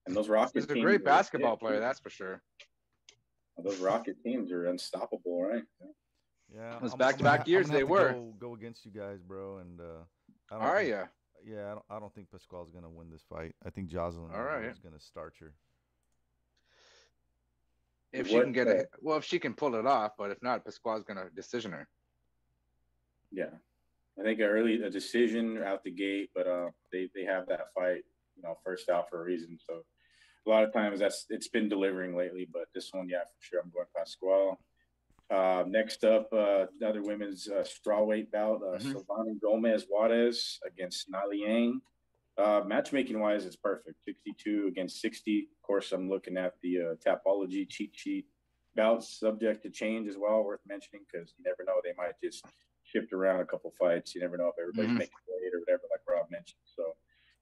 And those Rockets. He's a great basketball legit, player, too. that's for sure. Those Rocket teams are unstoppable, right? Yeah. Those I'm- I'm back-to-back gonna I'm years have they to were. Go, go against you guys, bro, and uh, I don't Are you? Yeah, I don't, I don't think Pasquale's gonna win this fight. I think Joselyne All right. is gonna starch her. If she What, can get uh, it, well, if she can pull it off, but if not, Pasquale's gonna decision her. Yeah, I think an early a decision out the gate, but uh, they they have that fight, you know, first out for a reason. So a lot of times that's it's been delivering lately, but this one, yeah, for sure, I'm going Pascual. Uh, next up, uh, another women's uh, strawweight bout, uh, Mhm. Silvana Gomez Juarez against Na Liang. Uh, matchmaking wise, it's perfect. 62 against 60. Of course, I'm looking at the uh, Tapology cheat sheet bouts subject to change as well, worth mentioning because you never know. They might just shift around a couple fights. You never know if everybody's Mhm. making weight or whatever, like Rob mentioned. So,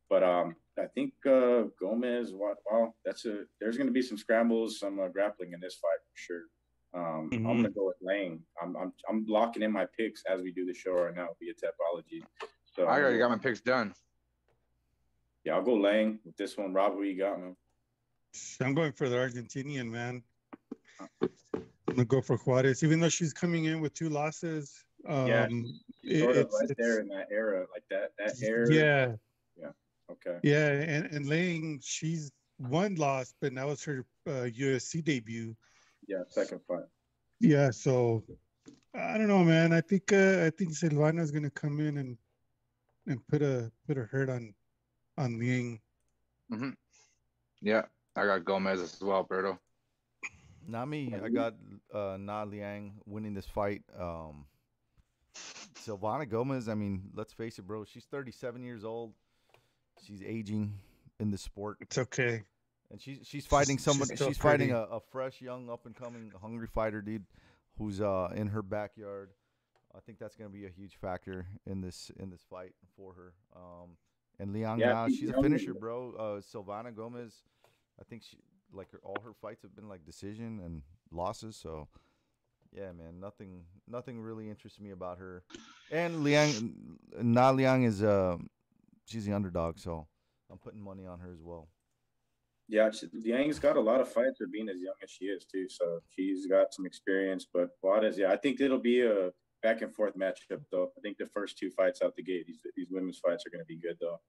but um, I think uh, Gomez, wow, that's a. There's going to be some scrambles, some uh, grappling in this fight for sure. Um, I'm Mhm. going to go with Lang. I'm, I'm I'm locking in my picks as we do the show right now via Tapology. So I already got my picks done. Yeah, I'll go Lang with this one. Rob, who you got, man? I'm going for the Argentinian man. I'm gonna go for Juarez, even though she's coming in with two losses. Um, Yeah, it- Sort of it's- right there in that era, like that that era. Yeah. Yeah, Okay. yeah, and and Lang, she's one loss, but that was her uh, UFC debut. Yeah, second fight. Yeah, so I don't know, man. I think uh, I think Silvana's gonna come in and and put a put a hurt on on Liang. Yeah, I got Gomez as well, Berto. Not me. I got uh, Na Liang winning this fight. Um, Silvana Gomez. I mean, let's face it, bro. She's 37 years old. She's aging in the sport, It's okay. And she's she's fighting she's someone. She's, still fighting a, a fresh, young, up and coming, hungry fighter, dude, who's uh in her backyard. I think that's going to be a huge factor in this in this fight for her. Um, and Liang Yeah, now, she's she's a finisher, bro. Uh, Silvana Gomez, I think she like her, all her fights have been like decision and losses. So, yeah, man, nothing nothing really interests me about her. And Liang, Na Liang is um, she's the underdog, so I'm putting money on her as well. Yeah, she, Liang's got a lot of fights for being as young as she is too. So she's got some experience. But Juarez, yeah, I think it'll be a back and forth matchup though. I think the first two fights out the gate, these these women's fights are going to be good though.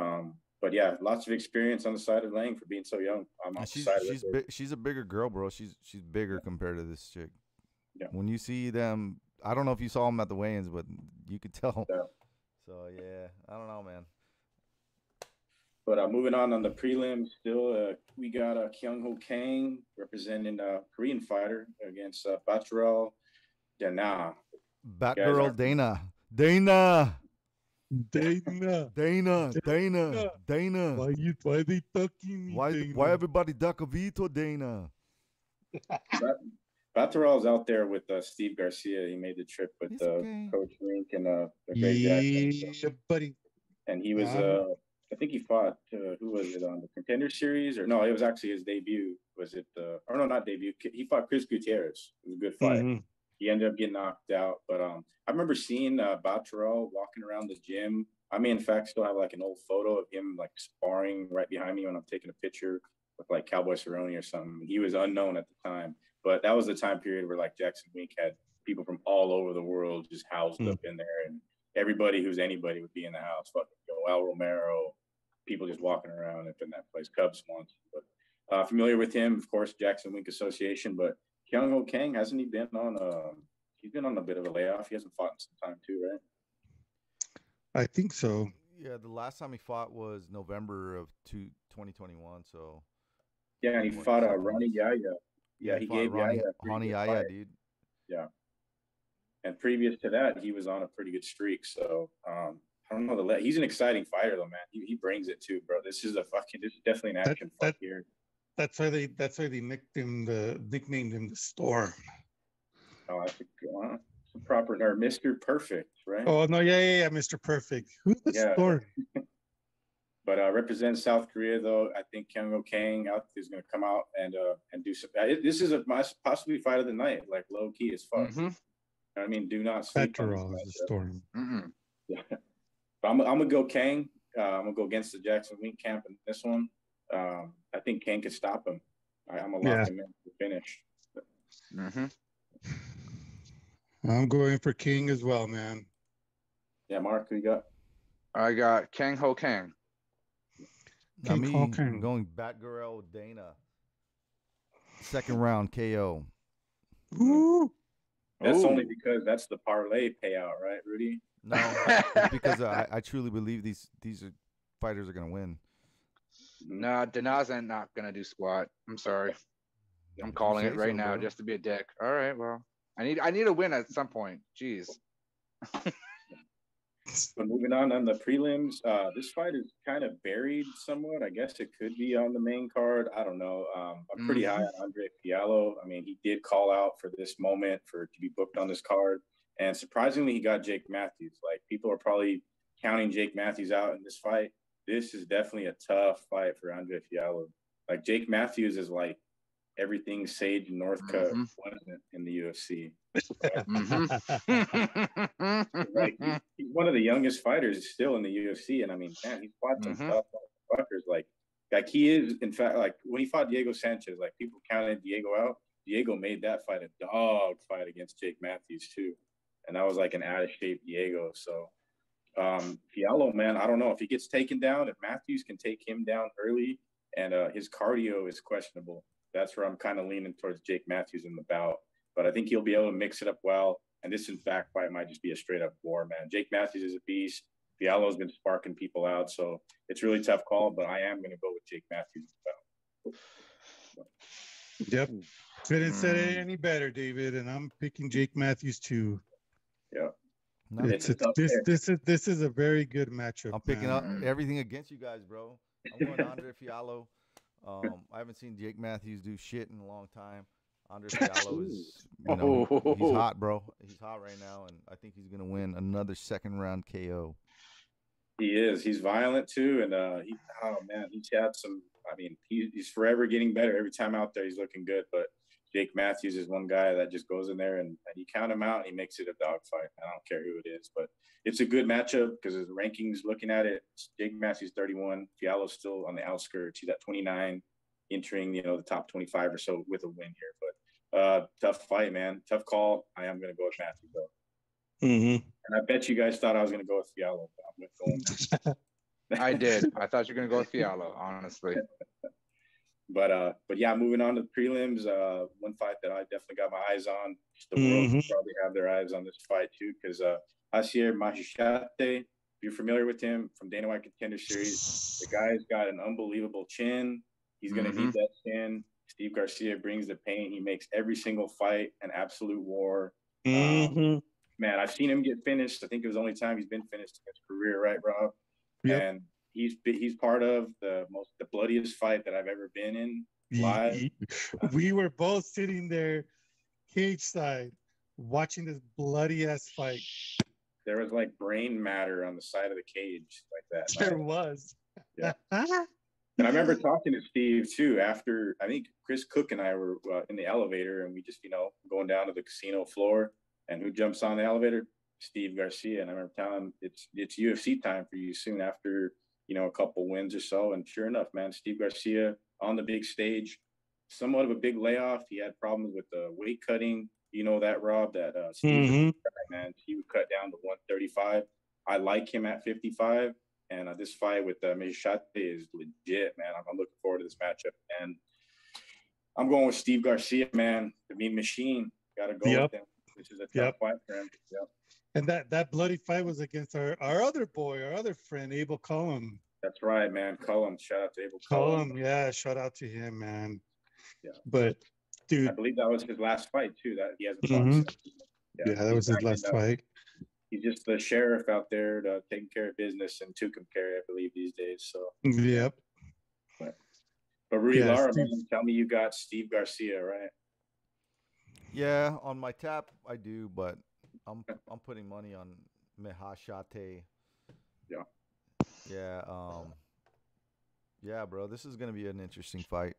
Um, but yeah, lots of experience on the side of Lang for being so young. I'm on And the she's she's she's a bigger girl, bro. She's she's bigger compared to this chick. Yeah. When you see them, I don't know if you saw them at the weigh-ins, but you could tell. Yeah. So yeah, I don't know, man. But uh, moving on on the prelims, still uh, we got uh, Kyung Ho Kang representing a Korean fighter against uh, Batgerel Danaa. Batgirl are- Dana, Dana, Dana. Dana, Dana, Dana. Dana. Why you why they ducking me? Why Dana? why everybody duck a veto, Dana? Batrel's out there with uh, Steve Garcia. He made the trip with uh, okay. Coach Wink and uh, the great Jackson. Yeah, buddy. and he was Yeah. uh I think he fought uh, who was it on the contender series or no it was actually his debut was it uh or no not debut he fought Chris Gutierrez it was a good fight Mhm. he ended up getting knocked out but um I remember seeing uh walking around the gym I may in fact still have like an old photo of him like sparring right behind me when I'm taking a picture with like Cowboy Cerrone or something he was unknown at the time but that was the time period where like Jackson Wink had people from all over the world just housed Hmm. up in there and everybody who's anybody would be in the house. Fucking Yoel Romero, people just walking around up in that place. Cubs once, but uh, familiar with him, of course, Jackson Wink Association. But Kyung Ho Kang hasn't he been on a? He's been on a bit of a layoff. He hasn't fought in some time too, right? I think so. Yeah, the last time he fought was November of two, 2021. So Yeah, he fought uh, Ronnie months? Yahya. Yeah, he fought gave Ronnie, Yahya a Ronnie good Yahya, fight. dude. Yeah, and previous to that, he was on a pretty good streak. So um, I don't know. The he's an exciting fighter though, man. He, he brings it too, bro. This is a fucking. This is definitely an That- action fight that- here. That's why they that's why they nicked him the nicknamed him the storm. Oh, I think uh, it's a proper or Mr. Perfect, right? Oh no, yeah, yeah, yeah, Mr. Perfect. Who's the Yeah. storm? But uh, represents South Korea though. I think Kyung Ho Kang out is going to come out and uh, and do some. Uh, this is a possibly fight of the night, like low key as fuck. Mhm. I mean, do not sleep. on this Petrol is the storm. Mm-mm. But I'm, I'm gonna go Kang. Uh, I'm gonna go against the Jackson Wink camp in this one. Um, I think Kang can stop him. I, I'm gonna lock Yeah. him in to finish. Mhm. I'm going for King as well, man. Yeah, Mark, who you got? I got Kang Ho Kang. Not King me. Kong King. I'm going Batgirl Dana. Second round KO. Ooh. That's Ooh. only because that's the parlay payout, right, Rudy? No, it's because I, I truly believe these these are, fighters are gonna win. Nah, Dana's ain't not gonna do squat. I'm sorry. I'm calling it right so, now bro. just to be a dick. All right, well, I need I need a win at some point. Jeez. But moving on on the prelims, uh, this fight is kind of buried somewhat. I guess it could be on the main card. I don't know. Um, I'm pretty high on Andre Fialho. I mean, he did call out for this moment for to be booked on this card, and surprisingly, he got Jake Matthews. Like people are probably counting Jake Matthews out in this fight. This is definitely a tough fight for Andre Fialho. Like Jake Matthews is like everything Sage Northcutt Mhm. wasn't in the UFC. Mhm. Like he's, he's one of the youngest fighters still in the UFC, and I mean, man, he's fought some Mhm. tough fuckers. Like, like he is, in fact, like when he fought Diego Sanchez, like people counted Diego out. Diego made that fight a dog fight against Jake Matthews too, and that was like an out of shape Diego. So, um, Fialho, man, I don't know if he gets taken down. If Matthews can take him down early, and uh, his cardio is questionable, that's where I'm kind of leaning towards Jake Matthews in the bout. But I think he'll be able to mix it up well. And this, in fact, fight might just be a straight up war, man. Jake Matthews is a beast. Fialho's been sparking people out, so it's a really tough call. But I am going to go with Jake Matthews. Yep. Couldn't said it Mm. any better, David. And I'm picking Jake Matthews too. No, It's It's a this this is this is a very good matchup. I'm picking man. up everything against you guys, bro. I'm going Andre Fialho. Um, I haven't seen Jake Matthews do shit in a long time. Andre Fialho is, you know, he's Oh. hot, bro. He's hot right now, and I think he's gonna win another second round KO. He is. He's violent too, and uh, he oh man, he's had some. I mean, he, he's forever getting better. Every time out there, he's looking good. But Jake Matthews is one guy that just goes in there and, and you count him out, and he makes it a dogfight. I don't care who it is, but it's a good matchup because his rankings. Looking at it, Jake Matthews 31, Fialho's still on the outskirts. He's at 29, entering you know the top 25 or so with a win here. But uh, tough fight, man. Tough call. I am going to go with Matthews though. Mm-hmm. And I bet you guys thought I was going to go with Fialho. But I'm going I did. I thought you were gonna go with Fialho, honestly. But uh, but yeah, moving on to the prelims. Uh, one fight that I definitely got my eyes on. The world Mhm. probably have their eyes on this fight too, because uh, Asier Mahishate, if you're familiar with him from Dana White Contender Series, the guy's got an unbelievable chin. He's gonna Mhm. need that chin. Steve Garcia brings the pain. He makes every single fight an absolute war. hmm Man, I've seen him get finished. I think it was the only time he's been finished in his career, right, Rob? Yep. And he's he's part of the most the bloodiest fight that I've ever been in. Live. We were both sitting there, cage side, watching this bloody ass fight. There was like brain matter on the side of the cage like that. There was. Yeah. And I remember talking to Steve too after I think Chris Cook and I were uh, in the elevator and we just you know going down to the casino floor and who jumps on the elevator? Steve Garcia. And I remember telling him it's it's UFC time for you soon after you know a couple wins or so. And sure enough, man, Steve Garcia on the big stage, somewhat of a big layoff. He had problems with the weight cutting. You know that Rob that uh, Steve Mhm. man. He would cut down to 135. I like him at 55. And uh, this fight with uh, Mishate is legit, man. I'm, I'm looking forward to this matchup. And I'm going with Steve Garcia, man. The mean machine. Got to go Yep. with him. This is a tough Yep. fight for him. Yep. And that that bloody fight was against our, our other boy, our other friend, Abel Cullum. That's right, man. Cullum. Shout out to Abel Cullum. Cullum, yeah, shout out to him, man. Yeah. But dude I believe that was his last fight, too. That he hasn't fought Mhm. since. yeah, that he's was his last the- fight. He's just the sheriff out there to, taking care of business in Tucumcari, I believe, these days. So, Yep. but Rudy Yeah, Lara, man, tell me you got Steve Garcia, right? Yeah, on my tap I do, but I'm I'm putting money on Mehashate. Yeah. Yeah. Um. Yeah, bro. This is gonna be an interesting fight.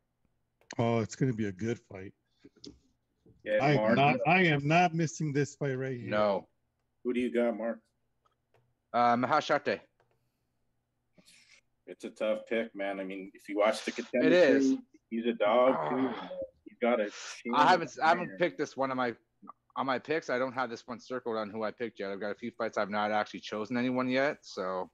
Oh, it's gonna be a good fight. Yeah, I am Mark, not I am not missing this fight right here. No. who do you got, Mark? Uh, Mahashate. It's a tough pick, man. I mean, if you watch the contender, It is. he's a dog too. And, uh, He's got a. I haven't I haven't picked this one of my on my picks. I don't have this one circled on who I picked yet. I've got a few fights I've not actually chosen anyone yet. So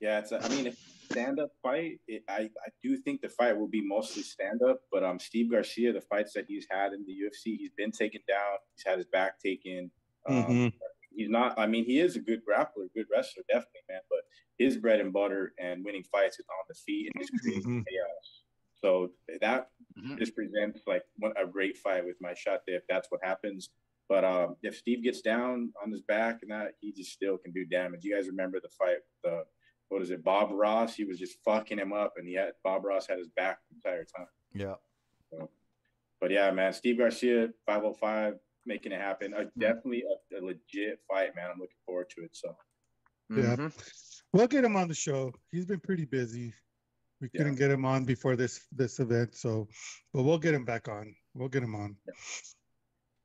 Yeah, it's. A, I mean, stand up fight. It, I I do think the fight will be mostly stand up, but um, Steve Garcia, the fights that he's had in the UFC, he's been taken down. He's had his back taken. Um, Mhm. He's not. I mean, he is a good grappler, good wrestler, definitely, man. But his bread and butter and winning fights is on the feet and just creating Mhm. chaos. So that Mhm. just presents like a great fight with my shot there if that's what happens. But um, if Steve gets down on his back and that, he just still can do damage. You guys remember the fight? The what is it? Bob Ross. He was just fucking him up, and he had Bob Ross had his back the entire time. Yeah. But yeah, man, Steve Garcia, 505, making it happen. Uh, definitely a, a legit fight, man. I'm looking forward to it. So Yeah. mhm. We'll get him on the show. He's been pretty busy. We Yeah. couldn't get him on before this this event, so but we'll get him back on. We'll get him on.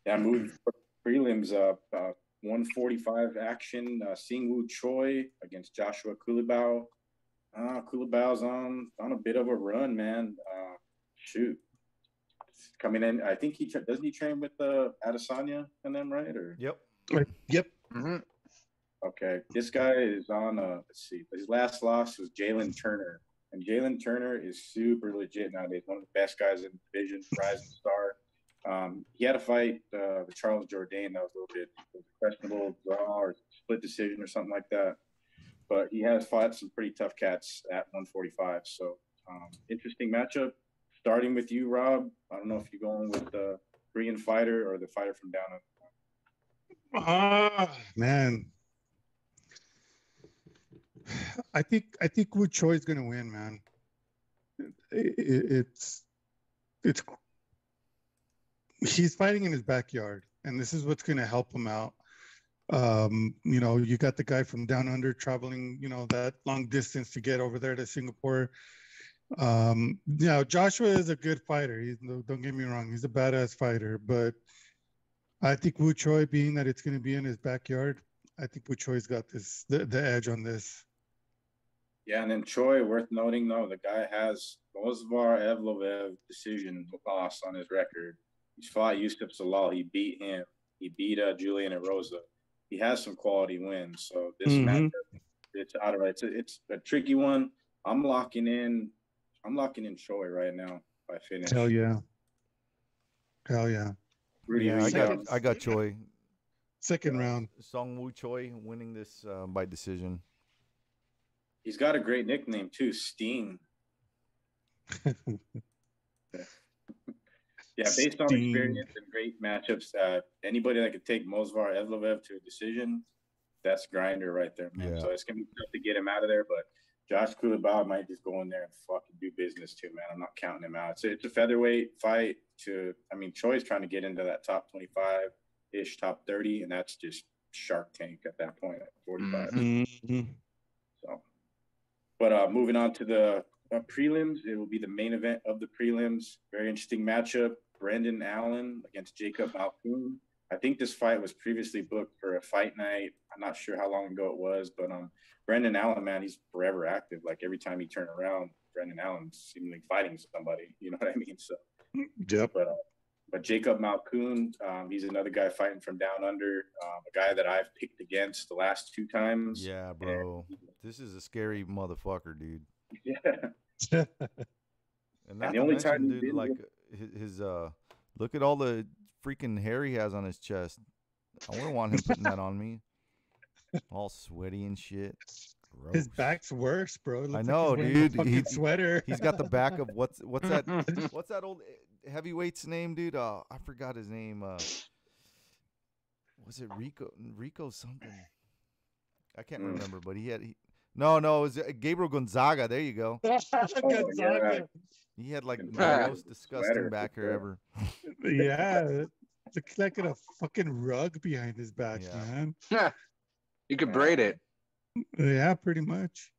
yeah, moving for prelims. Uh, uh, 145 action. Uh, Seungwoo Choi against Joshua Culibao. Uh, Culibao's on on a bit of a run, man. Uh, shoot, coming in. I think he tra- doesn't he train with uh, Adesanya and them, right? Or Yep. Yep. Mhm. Okay, this guy is on. Uh, let's see. His last loss was Jalen Turner, and Jalen Turner is super legit nowadays. One of the best guys in the division, rising star. Um, he had a fight uh, with Charles Jourdain that was a little bit was a questionable draw or split decision or something like that. But he has fought some pretty tough cats at 145. So um, interesting matchup. Starting with you, Rob. I don't know if you're going with the Korean fighter or the fighter from down under. Ah, man. I think I think Wu Choi is gonna win, man. It, it, it's it's. I think I think Wu Choi is is gonna win, man. It, it, it's it's he's fighting in his backyard, and this is what's going to help him out. Um, you know, you got the guy from down under traveling, you know, that long distance to get over there to Singapore. Um, you know, Joshua is a good fighter. He's, don't get me wrong, he's a badass fighter, but I think Wu Choi, being that it's going to be in his backyard, I think Wu Choi's got this the, the edge on this. Yeah, and then Choi, worth noting though, the guy has Movsar Evloev decision loss on his record. He's fought Yusuf Zalal. He beat him. He beat uh, Julian Erosa. He has some quality wins. So this Mhm. matchup, it's out of it's a, it's a tricky one. I'm locking in. I'm locking in Choi right now. By finish. Hell yeah. Hell yeah. Rudy, yeah, I got I got Choi. Second round. Song Woo Choi winning this uh, by decision. He's got a great nickname too, Sting. Yeah, based on experience and great matchups, uh, anybody that could take Movsar Evloev to a decision, that's grinder right there, man. Yeah. So it's gonna be tough to get him out of there, but Josh Culibao might just go in there and fucking do business too, man. I'm not counting him out. So it's a featherweight fight to I mean Choi's trying to get into that top 25 ish, top 30, and that's just Shark Tank at that point at 45. Mhm. But uh, moving on to the uh, prelims, it will be the main event of the prelims. Very interesting matchup. Brendan Allen against Jacob Malkoun. I think this fight was previously booked for a fight night. I'm not sure how long ago it was, but um, Brendan Allen, man, he's forever active. Like every time he turn around, Brendan Allen's seemingly fighting somebody. You know what I mean? So, Yep. but uh, but Jacob Malkoun, um, he's another guy fighting from down under. Um, a guy that I've picked against the last two times. Yeah, bro. This is a scary motherfucker, dude. Yeah. And not the only mention, time dude, like his, his uh, look at all the freaking hair he has on his chest. I wouldn't want him putting that on me. All sweaty and shit. Gross. His back's worse, bro. It looks like know, he's dude. fucking He- sweater. He's got the back of what's what's that? What's that old heavyweight's name, dude? Uh, I forgot his name. Uh, was it Rico? Rico something. I can't Mm. remember, but he had. He, no, no, it was uh, Gabriel Gonzaga. There you go. Gonzaga. He had like the most disgusting sweater, back hair ever. yeah. Looks like a fucking rug behind his back, Yeah. man. you could braid it. Yeah, pretty much.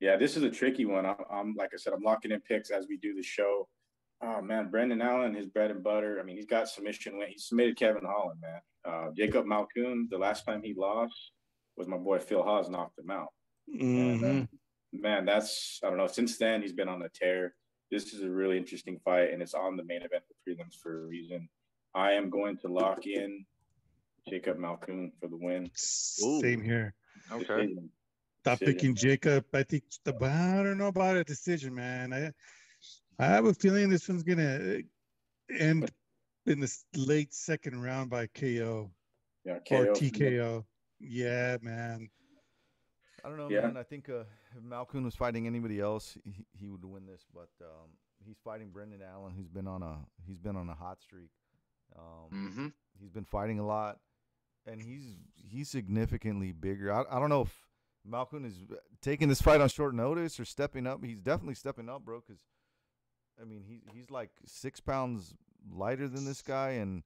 Yeah, this is a tricky one. I'm, I'm like I said, I'm locking in picks as we do the show. Oh man, Brendan Allen, his bread and butter. I mean, he's got submission win. He submitted Kevin Holland, man. Uh, Jacob Malkoun, the last time he lost was my boy Phil Hawes knocked him out. And, uh, Mhm. man, that's I don't know. Since then, he's been on a tear. This is a really interesting fight, and it's on the main event of prelims for a reason. I am going to lock in Jacob Malkoun for the win. Same here. Okay. Decision. Stop Decision. picking Jacob. I think the but I don't know about a decision, man. I I have a feeling this one's gonna end in the late second round by KO Yeah, or KO. TKO. Yeah, man. I don't know, Yeah. man. I think uh, if Malcolm was fighting anybody else, he, he would win this. But um, he's fighting Brendan Allen, who's been on a he's been on a hot streak. Um, Mm-hmm. He's been fighting a lot, and he's he's significantly bigger. I, I don't know if Malcolm is taking this fight on short notice or stepping up. He's definitely stepping up, bro. Because I mean, he's he's like six pounds lighter than this guy, and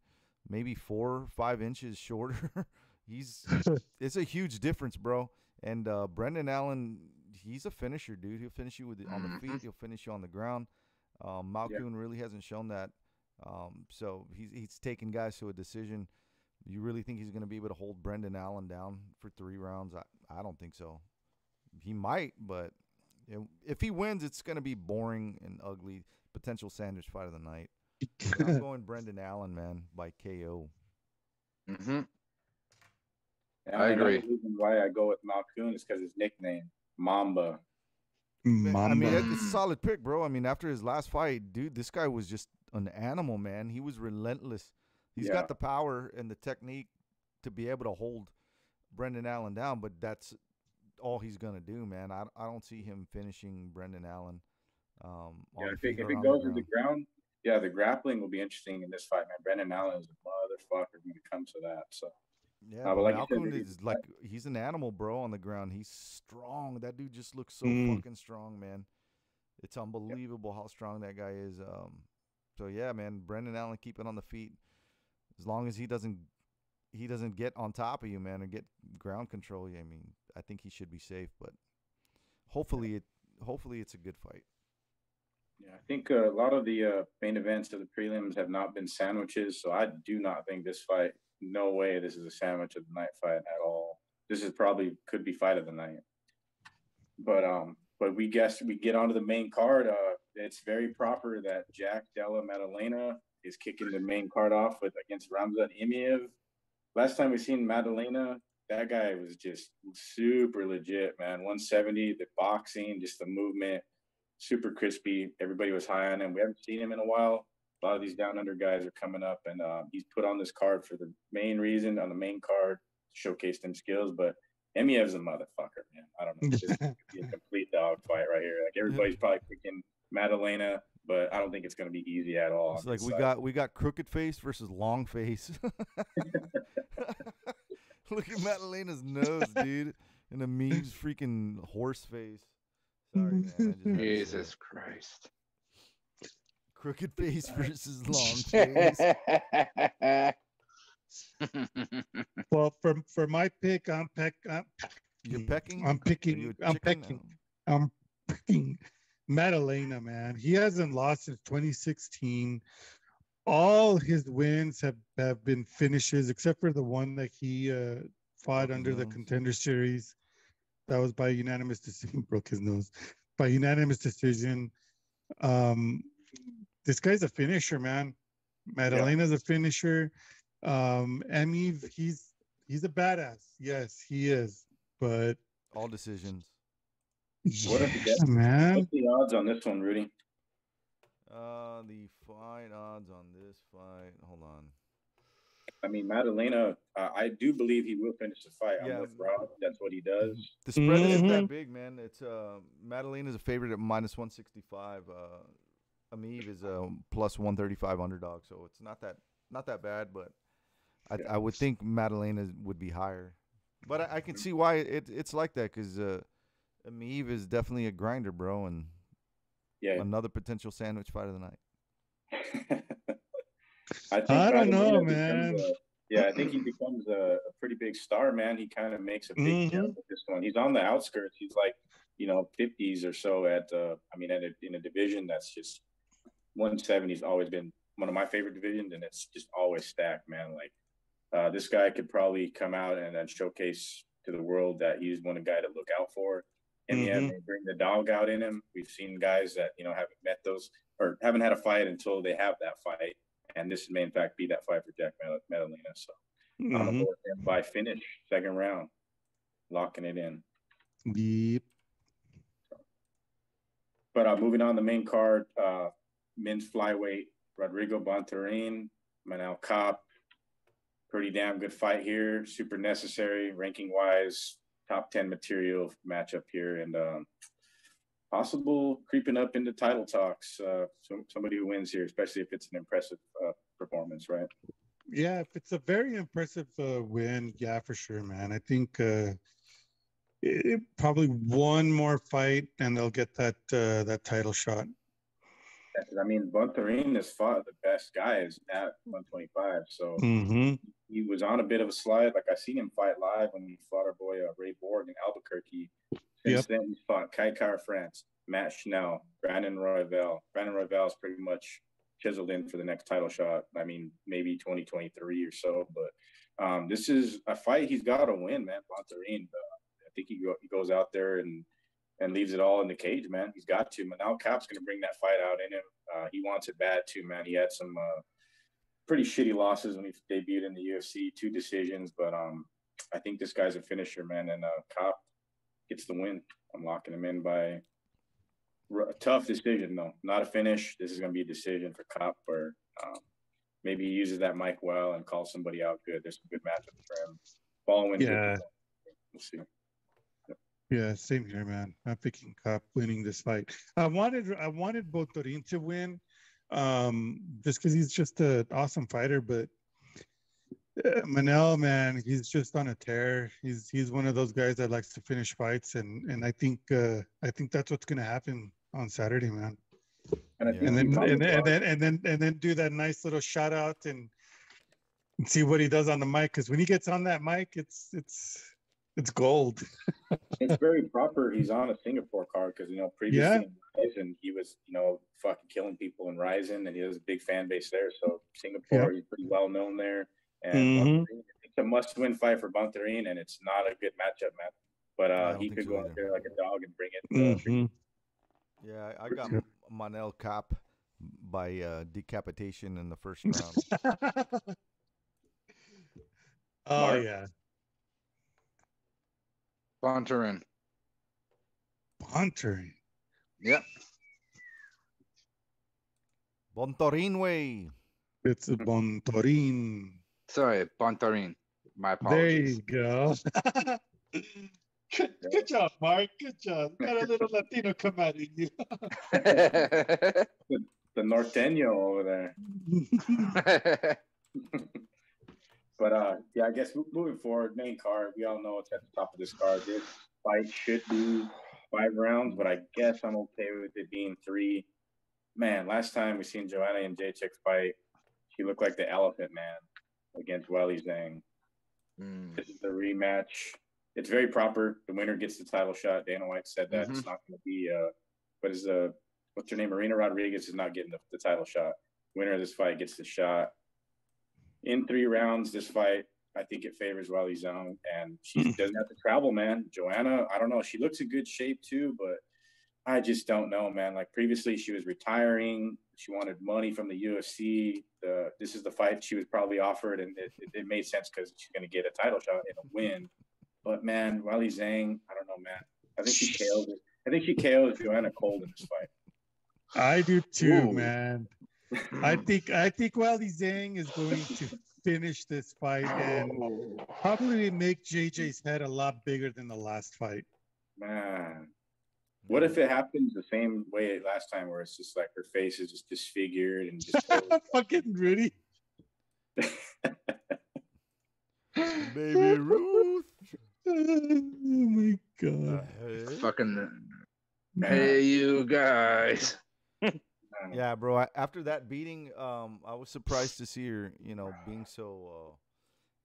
maybe four five inches shorter. he's it's a huge difference, bro. And uh, Brendan Allen, he's a finisher, dude. He'll finish you with on the feet. Mhm. He'll finish you on the ground. Um, Malkoun really hasn't shown that. Um, so he's he's taking guys to a decision. You really think he's going to be able to hold Brendan Allen down for three rounds? I, I don't think so. He might, but you know, if he wins, it's going to be boring and ugly. Potential Sanders fight of the night. I'm going Brendan Allen, man, by KO. Mm-hmm. And I another agree. reason why I go with Malkoun is because his nickname, Mamba. Man, I mean, it's a solid pick, bro. I mean, after his last fight, dude, this guy was just an animal, man. He was relentless. He's Yeah. got the power and the technique to be able to hold Brendan Allen down, but that's all he's gonna do, man. I, I don't see him finishing Brendan Allen. Um, Yeah, if it, if it goes to the ground, yeah, the grappling will be interesting in this fight, man. Brendan Allen is a motherfucker when it comes to that. So Yeah, Uh, but like you said, is like he's an animal, bro, on the ground. He's strong. That dude just looks so Mm. fucking strong, man. It's unbelievable how strong that guy is. Um, So yeah, man, Brendan Allen keep it on the feet. As long as he doesn't he doesn't get on top of you, man, and get ground control. I mean, I think he should be safe. But hopefully it hopefully it's a good fight. Yeah, I think uh, a lot of the uh, main events of the prelims have not been sandwiches, so I do not think this fight. No way, this is a sandwich of the night fight at all. This is probably could be fight of the night. But um, but we guess we get onto the main card. Uh, it's very proper that Jack Della Maddalena is kicking the main card off with against Ramzat Emeev. Last time we seen Maddalena, that guy was just super legit, man. 170, the boxing, just the movement, super crispy. Everybody was high on him. We haven't seen him in a while. A lot of these down under guys are coming up, and uh, he's put on this card for the main reason on the main card, showcase them skills. But Emeev's a motherfucker, man. I don't know. It's just a complete dog fight right here. Like everybody's probably picking Maddalena, but I don't think it's going to be easy at all. It's like we got we got crooked face versus long face. Look at Maddalena's nose, dude, and Amib's freaking horse face. Sorry, man. I just had to say Jesus. Christ. Crooked face versus long face. Well, for for my pick, I'm pick. I'm, You're pecking. I'm picking. you a I'm chicken? picking. I'm picking Maddalena, man. He hasn't lost since 2016. All his wins have, have been finishes, except for the one that he uh, fought Broke his under the contender series. That was by unanimous decision. Broke his nose by unanimous decision. Um, this guy's a finisher, man. Maddalena's a finisher. Um, Emiv, he's he's a badass. Yes, he is. But All decisions. What if yeah, the- man. What's the odds on this one, Rudy? Uh, the fight odds on this fight. Hold on. I mean, Maddalena, uh, I do believe he will finish the fight. Yeah. I'm with Rob. That's what he does. The spread isn't Mhm. that big, man. It's uh, Madeleine is a favorite at minus one sixty five. Uh, Amib is a plus one thirty five underdog, so it's not that not that bad. But I, Yeah. I would think Madeleine is, would be higher. But I, I can see why it, it's like that because uh, Amib is definitely a grinder, bro, and Yeah. another potential sandwich fight of the night. I, think I don't know, Maddalena becomes man. a- yeah, I think he becomes a, a pretty big star, man. He kind of makes a big Mhm. jump with this one. He's on the outskirts. He's like, you know, 50s or so at, uh, I mean, at a, in a division that's just 170's always been one of my favorite divisions, and it's just always stacked, man. Like, uh, this guy could probably come out and then showcase to the world that he's one of a guy to look out for. And yeah, Mhm. they bring the dog out in him. We've seen guys that you know haven't met those or haven't had a fight until they have that fight, and this may in fact be that fight for Jack Mad- Maddalena. So I'm gonna Mhm. go with him by finish, second round, locking it in. Yep. But uh, moving on the main card, uh, men's flyweight, Rogerio Bontorin, Manel Kape. Pretty damn good fight here. Super necessary, ranking wise, top 10 material matchup here. And um, possible creeping up into title talks. Uh, so, somebody who wins here, especially if it's an impressive uh, performance, right? Yeah, if it's a very impressive uh, win, yeah, for sure, man. I think uh, it, probably one more fight and they'll get that uh, that title shot. I mean, Bontorin has fought the best guys at 125. So Mm-hmm. He was on a bit of a slide. Like I seen him fight live when he fought our boy uh, Ray Borg in Albuquerque. Since Yep. then, he's fought Kai Kara-France, Matt Schnell, Brandon Royval. Brandon Royval is pretty much chiseled in for the next title shot. I mean, maybe 2023 or so. But um, this is a fight he's got to win, man. Bontorin. Uh, I think he, go, he goes out there and and leaves it all in the cage, man. He's got to. But now Kape's going to bring that fight out in him. Uh, he wants it bad too, man. He had some uh, pretty shitty losses when he debuted in the UFC, two decisions. But um, I think this guy's a finisher, man. And uh, Kape gets the win. I'm locking him in by a tough decision, though. Not a finish. This is going to be a decision for Kape, or um, maybe he uses that mic well and calls somebody out good. There's some good matchups for him. Following, Yeah. we'll see. Yeah, same here, man. I'm picking Kape winning this fight. I wanted I wanted Botorin to win, um, just because he's just an awesome fighter. But Manel, man, he's just on a tear. He's he's one of those guys that likes to finish fights, and and I think uh, I think that's what's gonna happen on Saturday, man. And, Yeah. and then and, then- and then and then and then do that nice little shout out and, and see what he does on the mic because when he gets on that mic it's it's it's gold it's very proper. He's on a Singapore card because you know previously in Rizin he was you know fucking killing people in Rizin and he has a big fan base there. So Singapore, he's pretty well known there. And Mhm. It's a must-win fight for Bontorin, and it's not a good matchup, man. But uh, don't he could so go either. out there like a dog and bring it. uh, Mhm. Yeah, I I got Manel Kape by uh, decapitation in the first round. oh Mark. yeah Bontarin. Hunter Yep. Bontorinwe. it's a Bontorin Sorry, Bontarin. My apologies. there you go good, good job Mark good job got a little Latino come out of you the Norteño over there. But uh, yeah, I guess moving forward, main card, we all know it's at the top of this card. This fight should be five rounds, but I guess I'm okay with it being three. Man, last time we seen Joanna and Jacek fight, she looked like the elephant man against Weili Zhang. Mm. This is the rematch. It's very proper. The winner gets the title shot. Dana White said that it's not going to be. Uh, what is the what's her name? Marina Rodriguez is not getting the, the title shot. Winner of this fight gets the shot. In three rounds, this fight, I think it favors Weili Zhang, and she hmm. doesn't have to travel, man. Joanna, I don't know. She looks in good shape too, but I just don't know, man. Like previously, she was retiring. She wanted money from the UFC. The, this is the fight she was probably offered, and it, it, it made sense because she's going to get a title shot and a win. But man, Weili Zhang, I don't know, man. I think she KO'd. it. I think she KO'd Joanna Cold in this fight. I do too Ooh. man I think I think Weili Zhang is going to finish this fight and oh. probably make JJ's head a lot bigger than the last fight. Man, what if it happens the same way last time, where it's just like her face is just disfigured and just Fucking Rudy. Baby Ruth. Oh my god. Fucking. Hey, you guys. Yeah, bro. I, after that beating, um, I was surprised to see her, you know, being so, uh,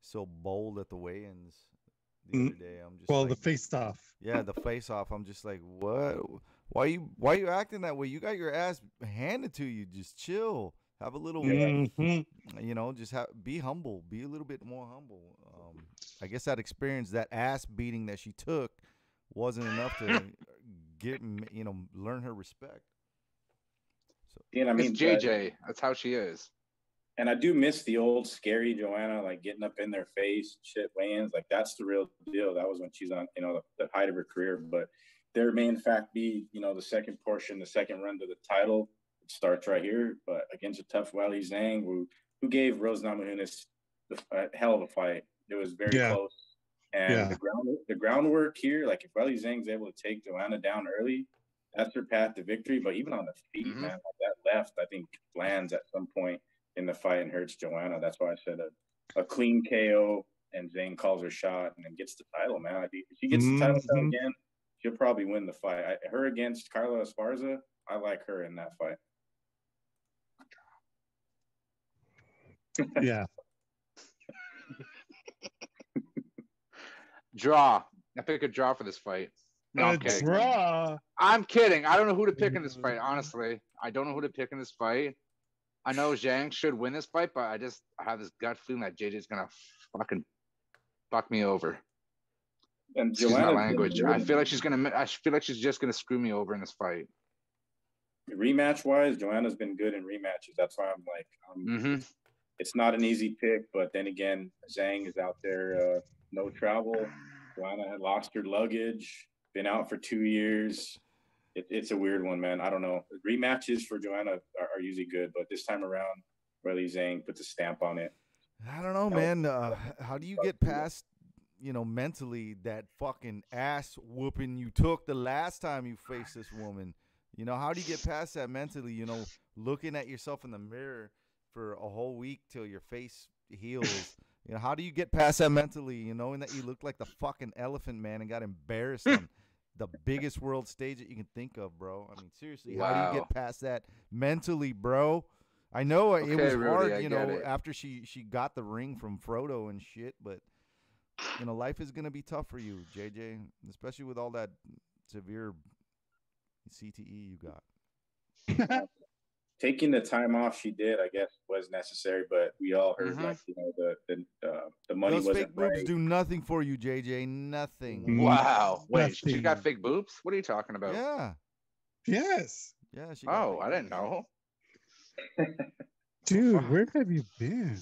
so bold at the weigh-ins the Mm, other day. I'm just Well, like, the face off. yeah, the face-off. I'm just like, what? Why you? Why you acting that way? You got your ass handed to you. Just chill. Have a little, Mhm. you know, just have be humble. Be a little bit more humble. Um, I guess that experience, that ass beating that she took, wasn't enough to get, you know, learn her respect. So you And I mean, it's JJ. That's how she is. and I do miss the old scary Joanna, like getting up in their face, shit weigh-ins. Like that's the real deal. That was when she's on, you know, the, the height of her career. But there may in fact be, you know, the second portion, the second run to the title. It starts right here, but against a tough Weili Zhang, who who gave Rose Namajunas the a hell of a fight. It was very Yeah. close. And Yeah. the ground the groundwork here, like if Weili Zhang's able to take Joanna down early, that's her path to victory. But even on the feet, Mhm. man, like that left, I think lands at some point in the fight and hurts Joanna. That's why I said a, a clean KO and Zane calls her shot and then gets the title, man. If she gets the title shot Mhm. again, she'll probably win the fight. I, her against Carla Esparza, I like her in that fight. Yeah. Draw. I pick a draw for this fight. No, I'm kidding. draw. I'm kidding. I don't know who to pick in this fight. Honestly, I don't know who to pick in this fight. I know Zhang should win this fight, but I just I have this gut feeling that JJ's gonna fucking fuck me over. And Excuse my Joanna language. I feel like she's gonna. I feel like she's just gonna screw me over in this fight. rematch wise, Joanna's been good in rematches. That's why I'm like, um, Mm-hmm. it's not an easy pick. But then again, Zhang is out there, uh, no travel. Joanna had lost her luggage, been out for two years. It, it's a weird one, man. I don't know. Rematches for Joanna are, are usually good, but this time around, really Zhang puts a stamp on it. I don't know, man. Uh, how do you get past, you know, mentally that fucking ass whooping you took the last time you faced this woman? You know, how do you get past that mentally? You know, looking at yourself in the mirror for a whole week till your face heals. you know, how do you get past that mentally? You know, knowing that you look like the fucking elephant man and got embarrassed on the biggest world stage that you can think of, bro. I mean, seriously, how do you get past that mentally, bro? I know it was Rudy, hard, I you know, it. after she she got the ring from Frodo and shit, but you know, life is gonna be tough for you, JJ, especially with all that severe CTE you got. Taking the time off she did, I guess, was necessary, but we all heard Mhm. like you know the the uh, the money Those wasn't fake boobs do nothing for you, JJ. Nothing. Mm. Wow. Wait, she got fake boobs? What are you talking about? Yeah, Yes. yeah. She got Oh, I didn't know. Dude, where have you been?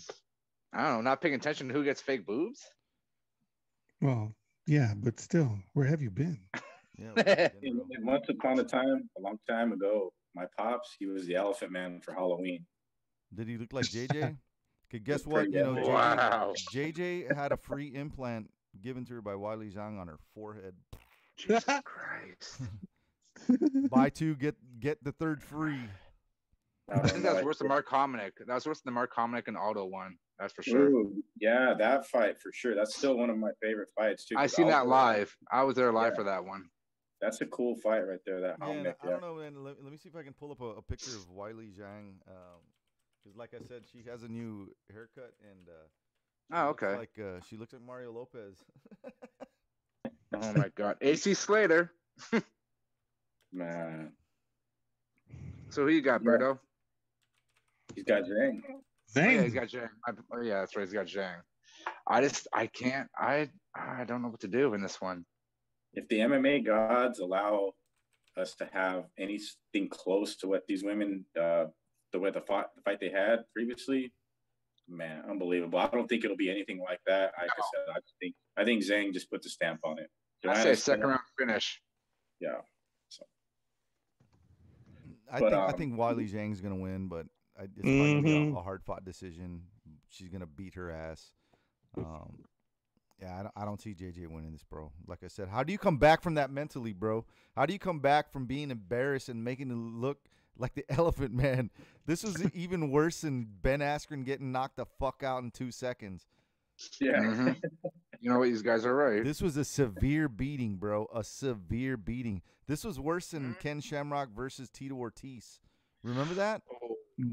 I don't know. Not paying attention to who gets fake boobs. Well, yeah, but still, where have you been? Yeah, what have you been, And- bro? and once upon a time, a long time ago, my pops, he was the Elephant Man for Halloween. Did he look like JJ? Okay, guess what? You know, good. JJ, Wow. JJ had a free implant given to her by Weili Zhang on her forehead. Jesus Christ. Buy two, get get the third free. I I think know, that's I worse than Mark Hominick. That's worse than the Mark Hominick and Aldo one. That's for sure. Ooh, yeah, that fight for sure. That's still one of my favorite fights too. I 'cause seen that Aldo- live. I was there live Yeah. for that one. That's a cool fight right there. That Man, Hominick, I yeah. don't know, man. Let, let me see if I can pull up a, a picture of Weili Zhang. Because, like I said, she has a new haircut and. Uh, she Oh, looks okay. Like uh, she looks like Mario Lopez. Oh my god. AC Slater. Man, So who you got, Yeah. Berto? he's got Zhang. Oh, yeah, he's Zhang. got Zhang. I, oh, yeah, that's right. He's got Zhang. I just I can't I I don't know what to do in this one. If the MMA gods allow us to have anything close to what these women, uh, the way the fight, the fight they had previously, man, unbelievable. I don't think it'll be anything like that. Like I said, I think I think Zhang just put the stamp on it. I say second still- round finish. Yeah. I But, think I um, think Weili Zhang's gonna win, but I, it's probably gonna be a, a hard fought decision. She's gonna beat her ass. Um, yeah, I don't, I don't see JJ winning this, bro. Like I said, how do you come back from that mentally, bro? How do you come back from being embarrassed and making it look like the Elephant Man? This was even worse than Ben Askren getting knocked the fuck out in two seconds. Yeah. Mhm. you know what? These guys are right. This was a severe beating, bro. A severe beating. This was worse Mm-hmm. than Ken Shamrock versus Tito Ortiz. Remember that?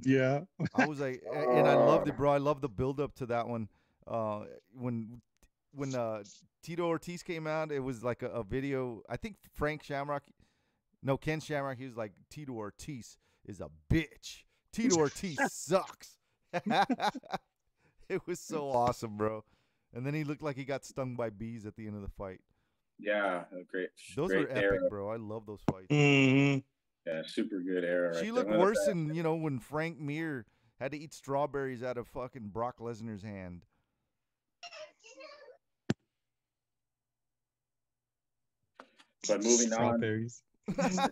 Yeah. I was like, and I loved it, bro. I love the build up to that one. Uh, when when uh, Tito Ortiz came out, it was like a, a video. I think Frank Shamrock, no Ken Shamrock. He was like, Tito Ortiz is a bitch. Tito Ortiz sucks. it was so awesome, bro. And then he looked like he got stung by bees at the end of the fight. Yeah, great. Those great were epic, era. bro. I love those fights. Mhm. Yeah, super good era. She right looked there. One of the worse than you know when Frank Mir had to eat strawberries out of fucking Brock Lesnar's hand. But moving on,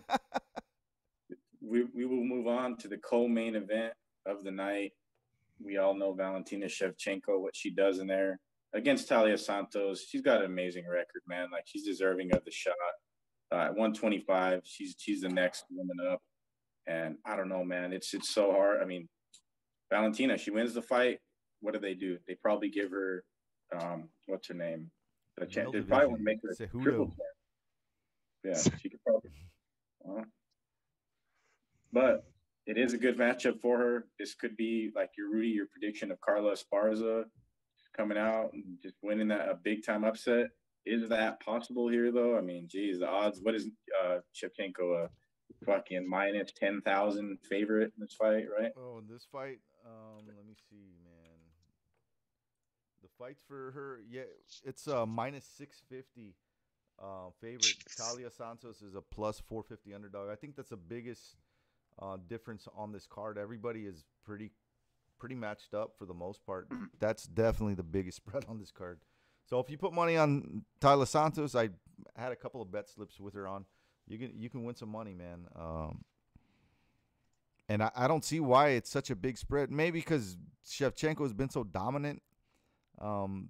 we, we will move on to the co-main event of the night. We all know Valentina Shevchenko, what she does in there against Taila Santos. She's got an amazing record, man. Like she's deserving of the shot. Uh, at 125, she's she's the next woman up. And I don't know, man. It's it's so hard. I mean, Valentina, she wins the fight. What do they do? They probably give her, um, what's her name? The chance. They probably want to make her a Cejudo. triple champ. Yeah, she could probably. Well, but it is a good matchup for her. This could be like your Rudy, your prediction of Carla Esparza coming out and just winning that a big time upset. Is that possible here though? I mean, geez, the odds. What is uh Shevchenko a fucking minus ten thousand favorite in this fight, right? Oh, in this fight, um, let me see, man. The fights for her, yeah, it's a minus six fifty uh, favorite. Taila Santos is a plus four fifty underdog. I think that's the biggest uh, difference on this card. Everybody is pretty pretty matched up for the most part. That's definitely the biggest spread on this card. So if you put money on Taila Santos, I had a couple of bet slips with her on. You can you can win some money, man. Um, and I, I don't see why it's such a big spread. Maybe because Shevchenko has been so dominant um,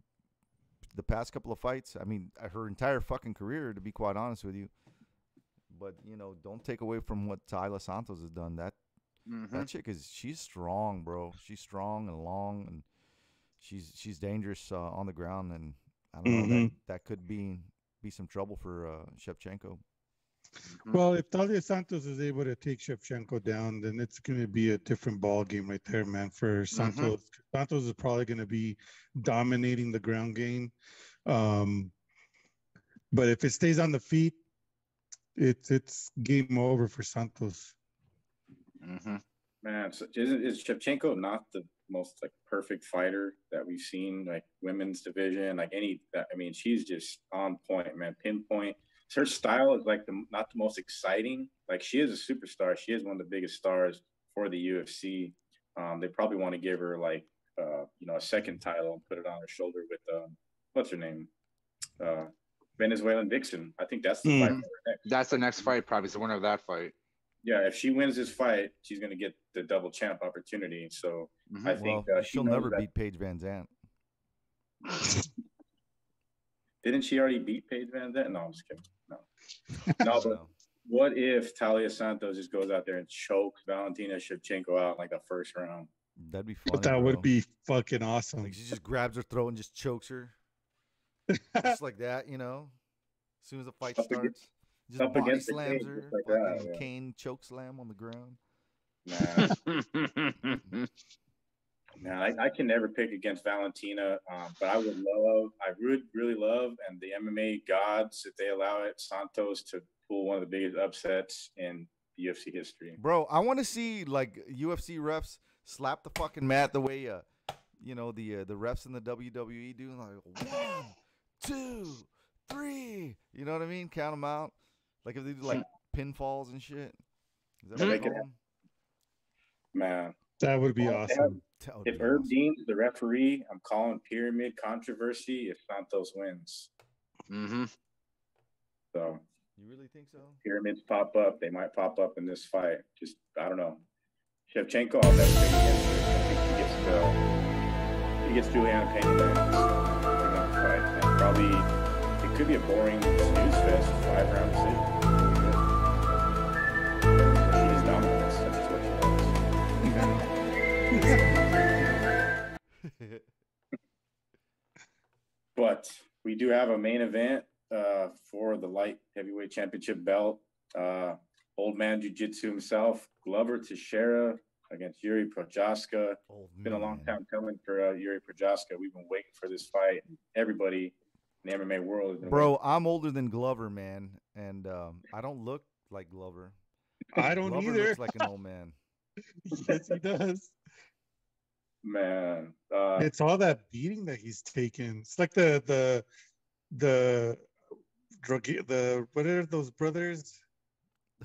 the past couple of fights. I mean, uh, her entire fucking career, to be quite honest with you. But you know, don't take away from what Taila Santos has done. That Mhm. that chick is she's strong, bro. She's strong and long, and she's she's dangerous uh, on the ground. And I don't know that, Mhm. that could be be some trouble for uh, Shevchenko. Mhm. Well, if Taila Santos is able to take Shevchenko down, then it's going to be a different ball game right there, man. For Santos, Santos is probably going to be dominating the ground game. Um, but if it stays on the feet, it's it's game over for Santos. Mhm. Man, so isn't is Shevchenko not the most like perfect fighter that we've seen, like women's division, like any I mean, she's just on point, man, pinpoint. Her style is like the not the most exciting. Like she is a superstar. She is one of the biggest stars for the UFC. Um, they probably want to give her like uh, you know, a second title and put it on her shoulder with um, what's her name? Uh Venezuelan Vixen. I think that's the fight for her next. That's the next fight. Probably the winner of that fight. Yeah, if she wins this fight, she's gonna get the double champ opportunity. So Mhm. I Well, think uh, she she'll never that. beat Paige VanZant. Didn't she already beat Paige VanZant? No, I'm just kidding. No. No, but So, what if Taila Santos just goes out there and chokes Valentina Shevchenko out in like the first round? that'd be funny. But that bro. would be fucking awesome. like she just grabs her throat and just chokes her, just like that, you know. As soon as the fight Up against- starts, just up body against the slams cage, her, just like that, yeah. cane choke slam on the ground. Nah, mm-hmm. Man, I, I can never pick against Valentina, um, but I would love, I would really love, and the MMA gods, if they allow it, Santos to pull one of the biggest upsets in UFC history. Bro, I want to see like UFC refs slap the fucking mat the way uh, you know the uh, the refs in the WWE do, like one, two, three. You know what I mean? Count them out. Like if they do like pinfalls and shit. Is that what they Make it call 'em? Man, that would be Well, they awesome. That if Herb awesome. Dean's the referee, I'm calling pyramid controversy if Santos wins. Mm Mhm. So You really think so? pyramids pop up. They might pop up in this fight. Just I don't know. Shevchenko, I'll never pick against her. I think he gets uh, he gets Julianna Peña in that fight, and probably it could be a boring snooze fest, five round decision. But we do have a main event uh, for the light heavyweight championship belt. Uh, old man jiu-jitsu himself, Glover Teixeira against Jiri Prochazka. Old It's been a long time coming for uh, Jiri Prochazka. We've been waiting for this fight. Everybody in the MMA world has been Bro, I'm older than Glover, man, and um, I don't look like Glover. I don't Glover either. looks like an old man. yes, he does. Man. Uh, It's all that beating that he's taken. It's like the the the drug the what are those brothers?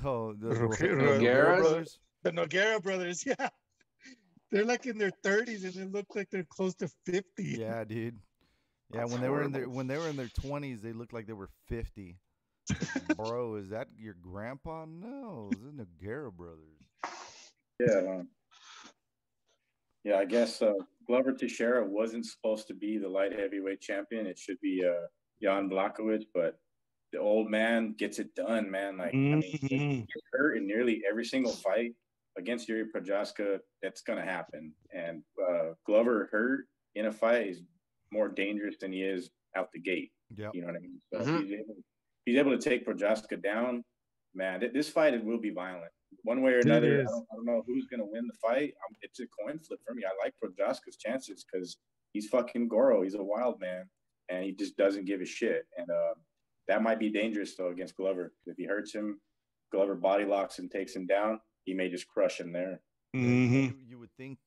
Oh, the Roque- Ro- Ro- Rivera Nogueras? brothers. The Noguera brothers. Yeah, they're like in their thirties and they look like they're close to fifty. Yeah, dude. Yeah, That's when they were in their when they were in their twenties, they looked like they were fifty. Bro, is that your grandpa? No, it's the Noguera brothers. Yeah. Yeah, I guess uh, Glover Teixeira wasn't supposed to be the light heavyweight champion. It should be uh, Jan Blachowicz, but the old man gets it done, man. Like, I mean, he Mhm. gets hurt in nearly every single fight against Jiri Prochazka. That's going to happen. And uh, Glover hurt in a fight is more dangerous than he is out the gate. Yeah. You know what I mean? So Mhm. he's, able, he's able to take Prochazka down. Man, th- this fight it will be violent. One way or another, I don't, I don't know who's going to win the fight. Um it's a coin flip for me. I like Prochazka's chances because he's fucking Goro. He's a wild man, and he just doesn't give a shit. And uh, that might be dangerous though against Glover. If he hurts him, Glover body locks and takes him down. He may just crush him there. Yeah, Mhm. You, you would think,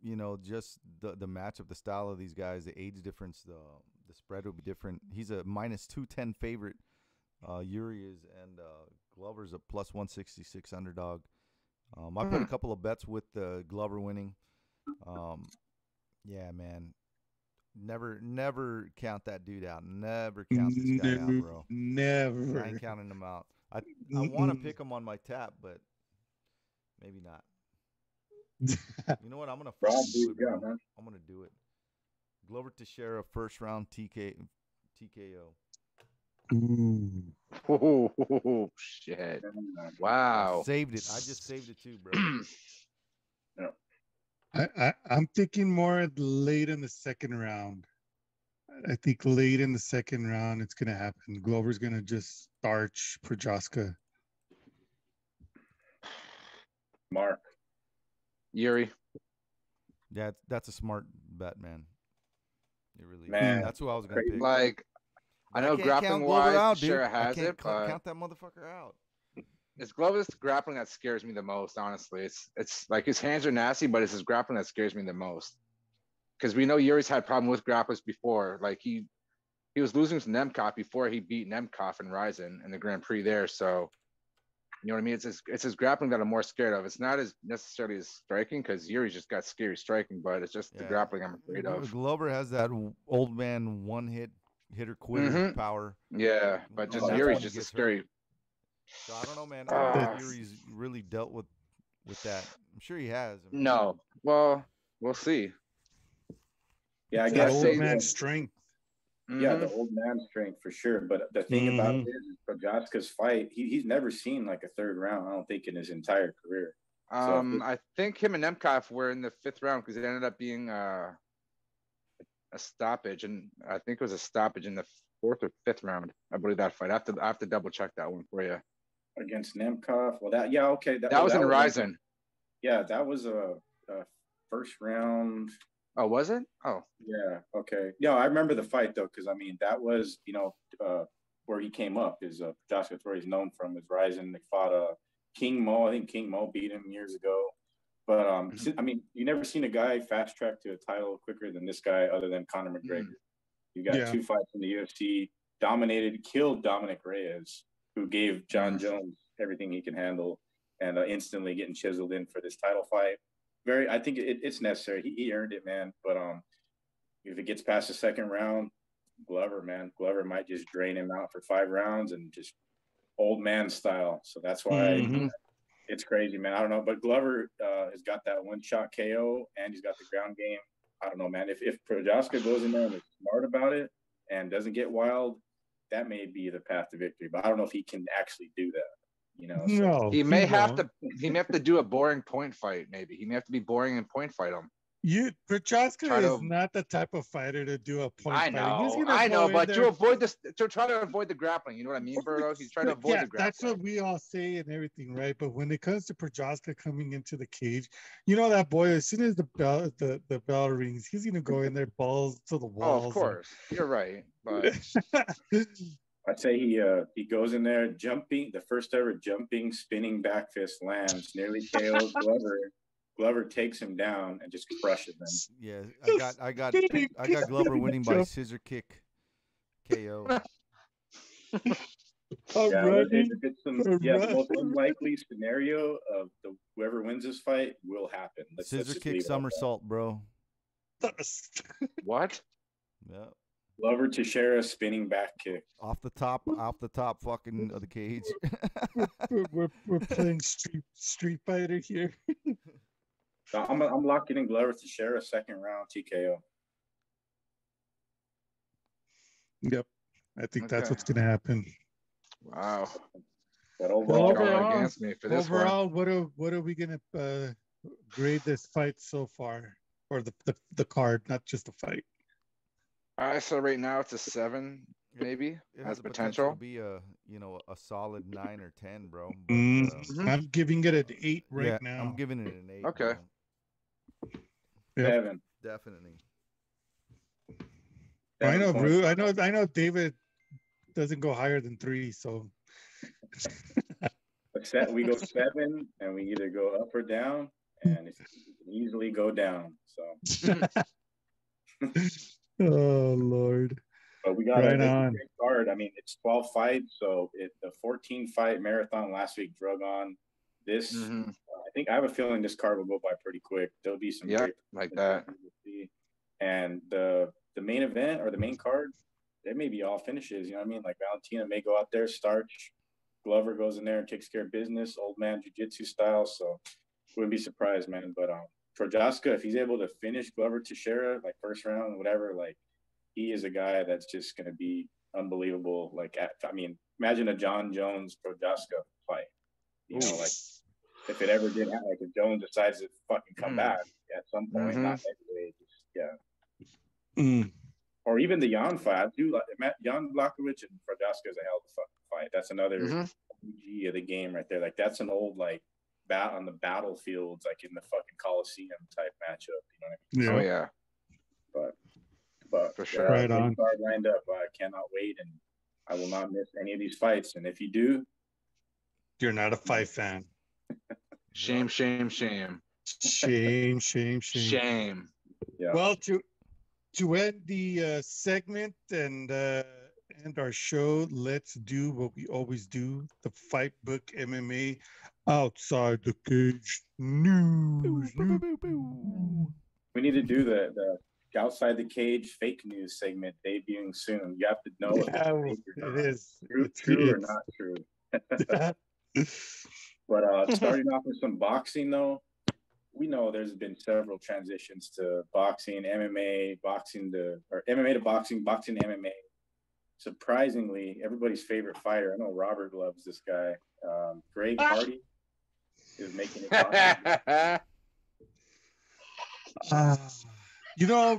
you know, just the the matchup, the style of these guys, the age difference, the the spread would be different. He's a minus two ten favorite. Uh, Jiri is, and uh, Glover's a plus one sixty six underdog. Um, I put a Hmm. couple of bets with uh, Glover winning. Um, yeah, man. Never, never count that dude out. Never count this guy out, bro. Never. I never. ain't counting him out. I I want to pick him on my tap, but maybe not. You know what? I'm gonna Rob, fucking who do it, bro. I'm gonna do it. Glover Teixeira, first round TK, TKO. Ooh. Oh, shit. Wow. Saved it. I just saved it too, bro. I, I I'm thinking more late in the second round. I think late in the second round, it's gonna happen. Glover's gonna just starch Prochazka. Mark. Jiri. Yeah, that's a smart bet, man. It really. Man, that's who I was gonna crazy. pick. Like I know can't grappling wise, out, dude. sure I has it, but count that motherfucker out. it's Glover's grappling that scares me the most. Honestly, it's it's like his hands are nasty, but it's his grappling that scares me the most. Because we know Jiri's had problem with grapplers before. Like he he was losing to Nemkov before he beat Nemkov and Rizin in the Grand Prix there. So you know what I mean? It's his, it's his grappling that I'm more scared of. It's not as necessarily as striking because Jiri's just got scary striking, but it's just the grappling I'm afraid of. Glover has that old man one hit hitter quitter Mhm. power. Yeah, but Oh, just that's Jiri's just a gets hurt. scary. So I don't know, man. I don't know Ah. Jiri's really dealt with with that. I'm sure he has. I mean, No, well, we'll see. Yeah, I It's guess old yeah. man strength. Yeah, Mhm. the old man strength for sure. But the thing about Mhm. it is, Prochazka's fight, he, he's never seen like a third round. I don't think in his entire career. Um, it- I think him and Nemkov were in the fifth round because it ended up being uh, a stoppage, and I think it was a stoppage in the fourth or fifth round. I believe that fight. I have to, I have to double check that one for you. against Nemkov. Well, that yeah, okay. That, well, was in Rizin. Yeah, that was a, a first round. Oh, was it? Oh, Yeah, okay. Yeah, I remember the fight though, because I mean that was you know uh, where he came up is uh, Joshua. That's where he's known from. Is Rizin. They fought uh, King Mo. I think King Mo beat him years ago. But um, Mhm. I mean, you never seen a guy fast track to a title quicker than this guy, other than Conor McGregor. You got Yeah. two fights in the UFC, dominated, killed Dominick Reyes, who gave Jon Mhm. Jones everything he can handle, and uh, instantly getting chiseled in for this title fight. Very, I think it, it's necessary. He, he earned it, man. But um, if it gets past the second round, Glover, man, Glover might just drain him out for five rounds and just old man style. So that's why Mhm. It's crazy, man. I don't know, but Glover uh, has got that one shot KO and he's got the ground game. I don't know, man. If if Prochazka goes in there and is smart about it and doesn't get wild, that may be the path to victory. But I don't know if he can actually do that. You know, so- No, he may have won't. to. He may have to do a boring point fight. Maybe he may have to be boring and point fight him. You Prochazka is to- not the type of fighter to do a point I fight. know, He's I know, but there- to avoid this, to try to avoid the grappling. You know what I mean, Berto? He's trying to avoid yeah, the grappling. that's what we all say and everything, right? But when it comes to Prochazka coming into the cage, you know that boy. As soon as the bell the, the bell rings, he's gonna go in there balls to the Oh, of course, you're right. But I'd say he uh he goes in there jumping the first ever jumping spinning back fist lands nearly KOs Glover. Glover takes him down and just crushes him. Yeah, I got I got I got Glover winning by scissor kick KO. I'm Yeah, running. it's some, I'm yeah, the most unlikely scenario of the whoever wins this fight will happen. Let's, let's Scissor kick leave it at that. somersault, bro. what? Yeah. Glover Teixeira spinning back kick. Off the top, off the top fucking of the cage. we're, we're, we're playing Street Street Fighter here. So I'm I'm locking in Glover Teixeira a second round TKO. Yep, I think that's what's gonna happen. Wow. But Well, overall, Going overall- against me for this one. Overall, what are what are we gonna uh, grade this fight so far, or the, the the card, not just the fight? All right, so right now it's a seven, maybe It has has potential to potential. be a you know a solid nine or ten, bro. But, Mm, uh. I'm giving it an eight right yeah, now. I'm giving it an eight. Okay. bro. Yep. seven. Definitely. I know, Seven Bru. I know. I know. David doesn't go higher than three, so But set, we go seven, and we either go up or down, and it can easily go down. So, oh Lord. but we got Right a on. great card. I mean, it's 12 fights, so it the 14 fight marathon last week drug on. This, Mhm. I think, I have a feeling this card will go by pretty quick. There'll be some Yeah, like that. And the the main event or the main card, there may be all finishes. You know what I mean? Like Valentina may go out there, starch. Glover goes in there and takes care of business, old man jiu-jitsu style. So wouldn't be surprised, man. But um Prochazka, if he's able to finish Glover Teixeira, like first round, whatever, like he is a guy that's just gonna be unbelievable. Like at, I mean, imagine a Jon Jones Prochazka fight. You know, like if it ever did happen, like if Jones decides to fucking come Mm. back at some point, Mhm. not heavyweight, just, yeah. Mm. or even the Jan fight. I do like Matt- Jan Blachowicz and Prochazka is a hell of a fucking fight. That's another Mhm. OG of the game right there. Like that's an old like bat on the battlefields, like in the fucking Coliseum type matchup. You know what I mean? Yeah. Oh yeah. But but For yeah, sure. Right on. card lined up. I cannot wait, and I will not miss any of these fights. And if you do, You're not a fight fan. Shame, shame, shame, Shame, shame, shame. shame. yeah, Well, to to end the uh, segment and uh, end our show, let's do what we always do: the Fight Book MMA outside the cage news. we need to do the the outside the cage fake news segment debuting soon. You have to know if it's Yeah, fake or it not. is. true, It's- or not true. But uh, starting off with some boxing, though, we know there's been several transitions to boxing, MMA, boxing to or MMA to boxing, boxing to MMA. Surprisingly, everybody's favorite fighter. I know Robert loves this guy. Um, Greg Hardy is making it. boxing. Ah, you know,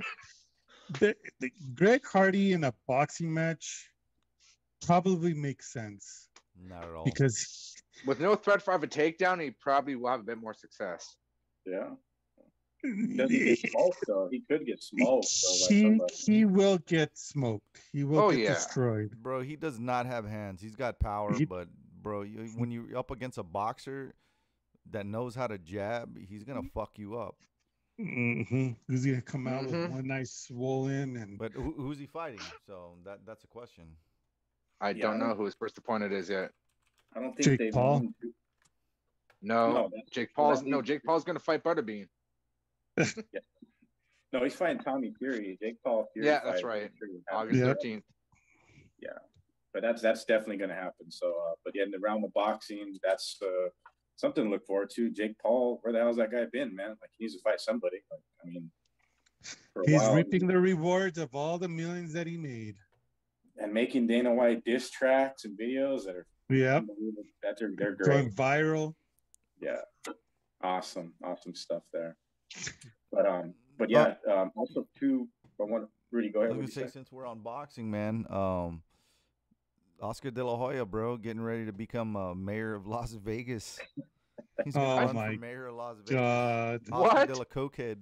the, the Greg Hardy in a boxing match probably makes sense Not at all. because With no threat for of a takedown, he probably will have a bit more success. yeah, he get smoked though. He could get smoked. Though, he he will get smoked. He will Oh, get yeah. destroyed. Bro, he does not have hands. He's got power, He- but bro, you, when you're up against a boxer that knows how to jab, he's gonna fuck you up. Mm-hmm. He's gonna come out Mhm. with one nice swollen and But who, who's he fighting? So that that's a question. I Yeah, don't know who his first opponent is yet. I don't think Jake they've Paul? known No, No, Jake Paul's no Jake Paul's gonna fight Butterbean. No, he's fighting Tommy Fury. Jake Paul Fury. Yeah, that's right. August thirteenth. August Yeah. but that's that's definitely going to happen. So, uh, but yeah, in the realm of boxing, that's uh, something to look forward to. Jake Paul, where the hell's that guy been, man? Like he needs to fight somebody. Like, I mean, he's while, reaping the rewards of all the millions that he made. and making Dana White diss tracks and videos that are Yeah. That's they're, they're going great. viral. Yeah, awesome, awesome stuff there. But um, but yeah, um, also two I want Rudy go I ahead. was What gonna say say? since we're on boxing, man, um, Oscar De La Hoya, bro, getting ready to become uh, mayor of Las Vegas. He's gonna Oh run my for mayor of Las Vegas. God, Oscar What? De La Cokehead.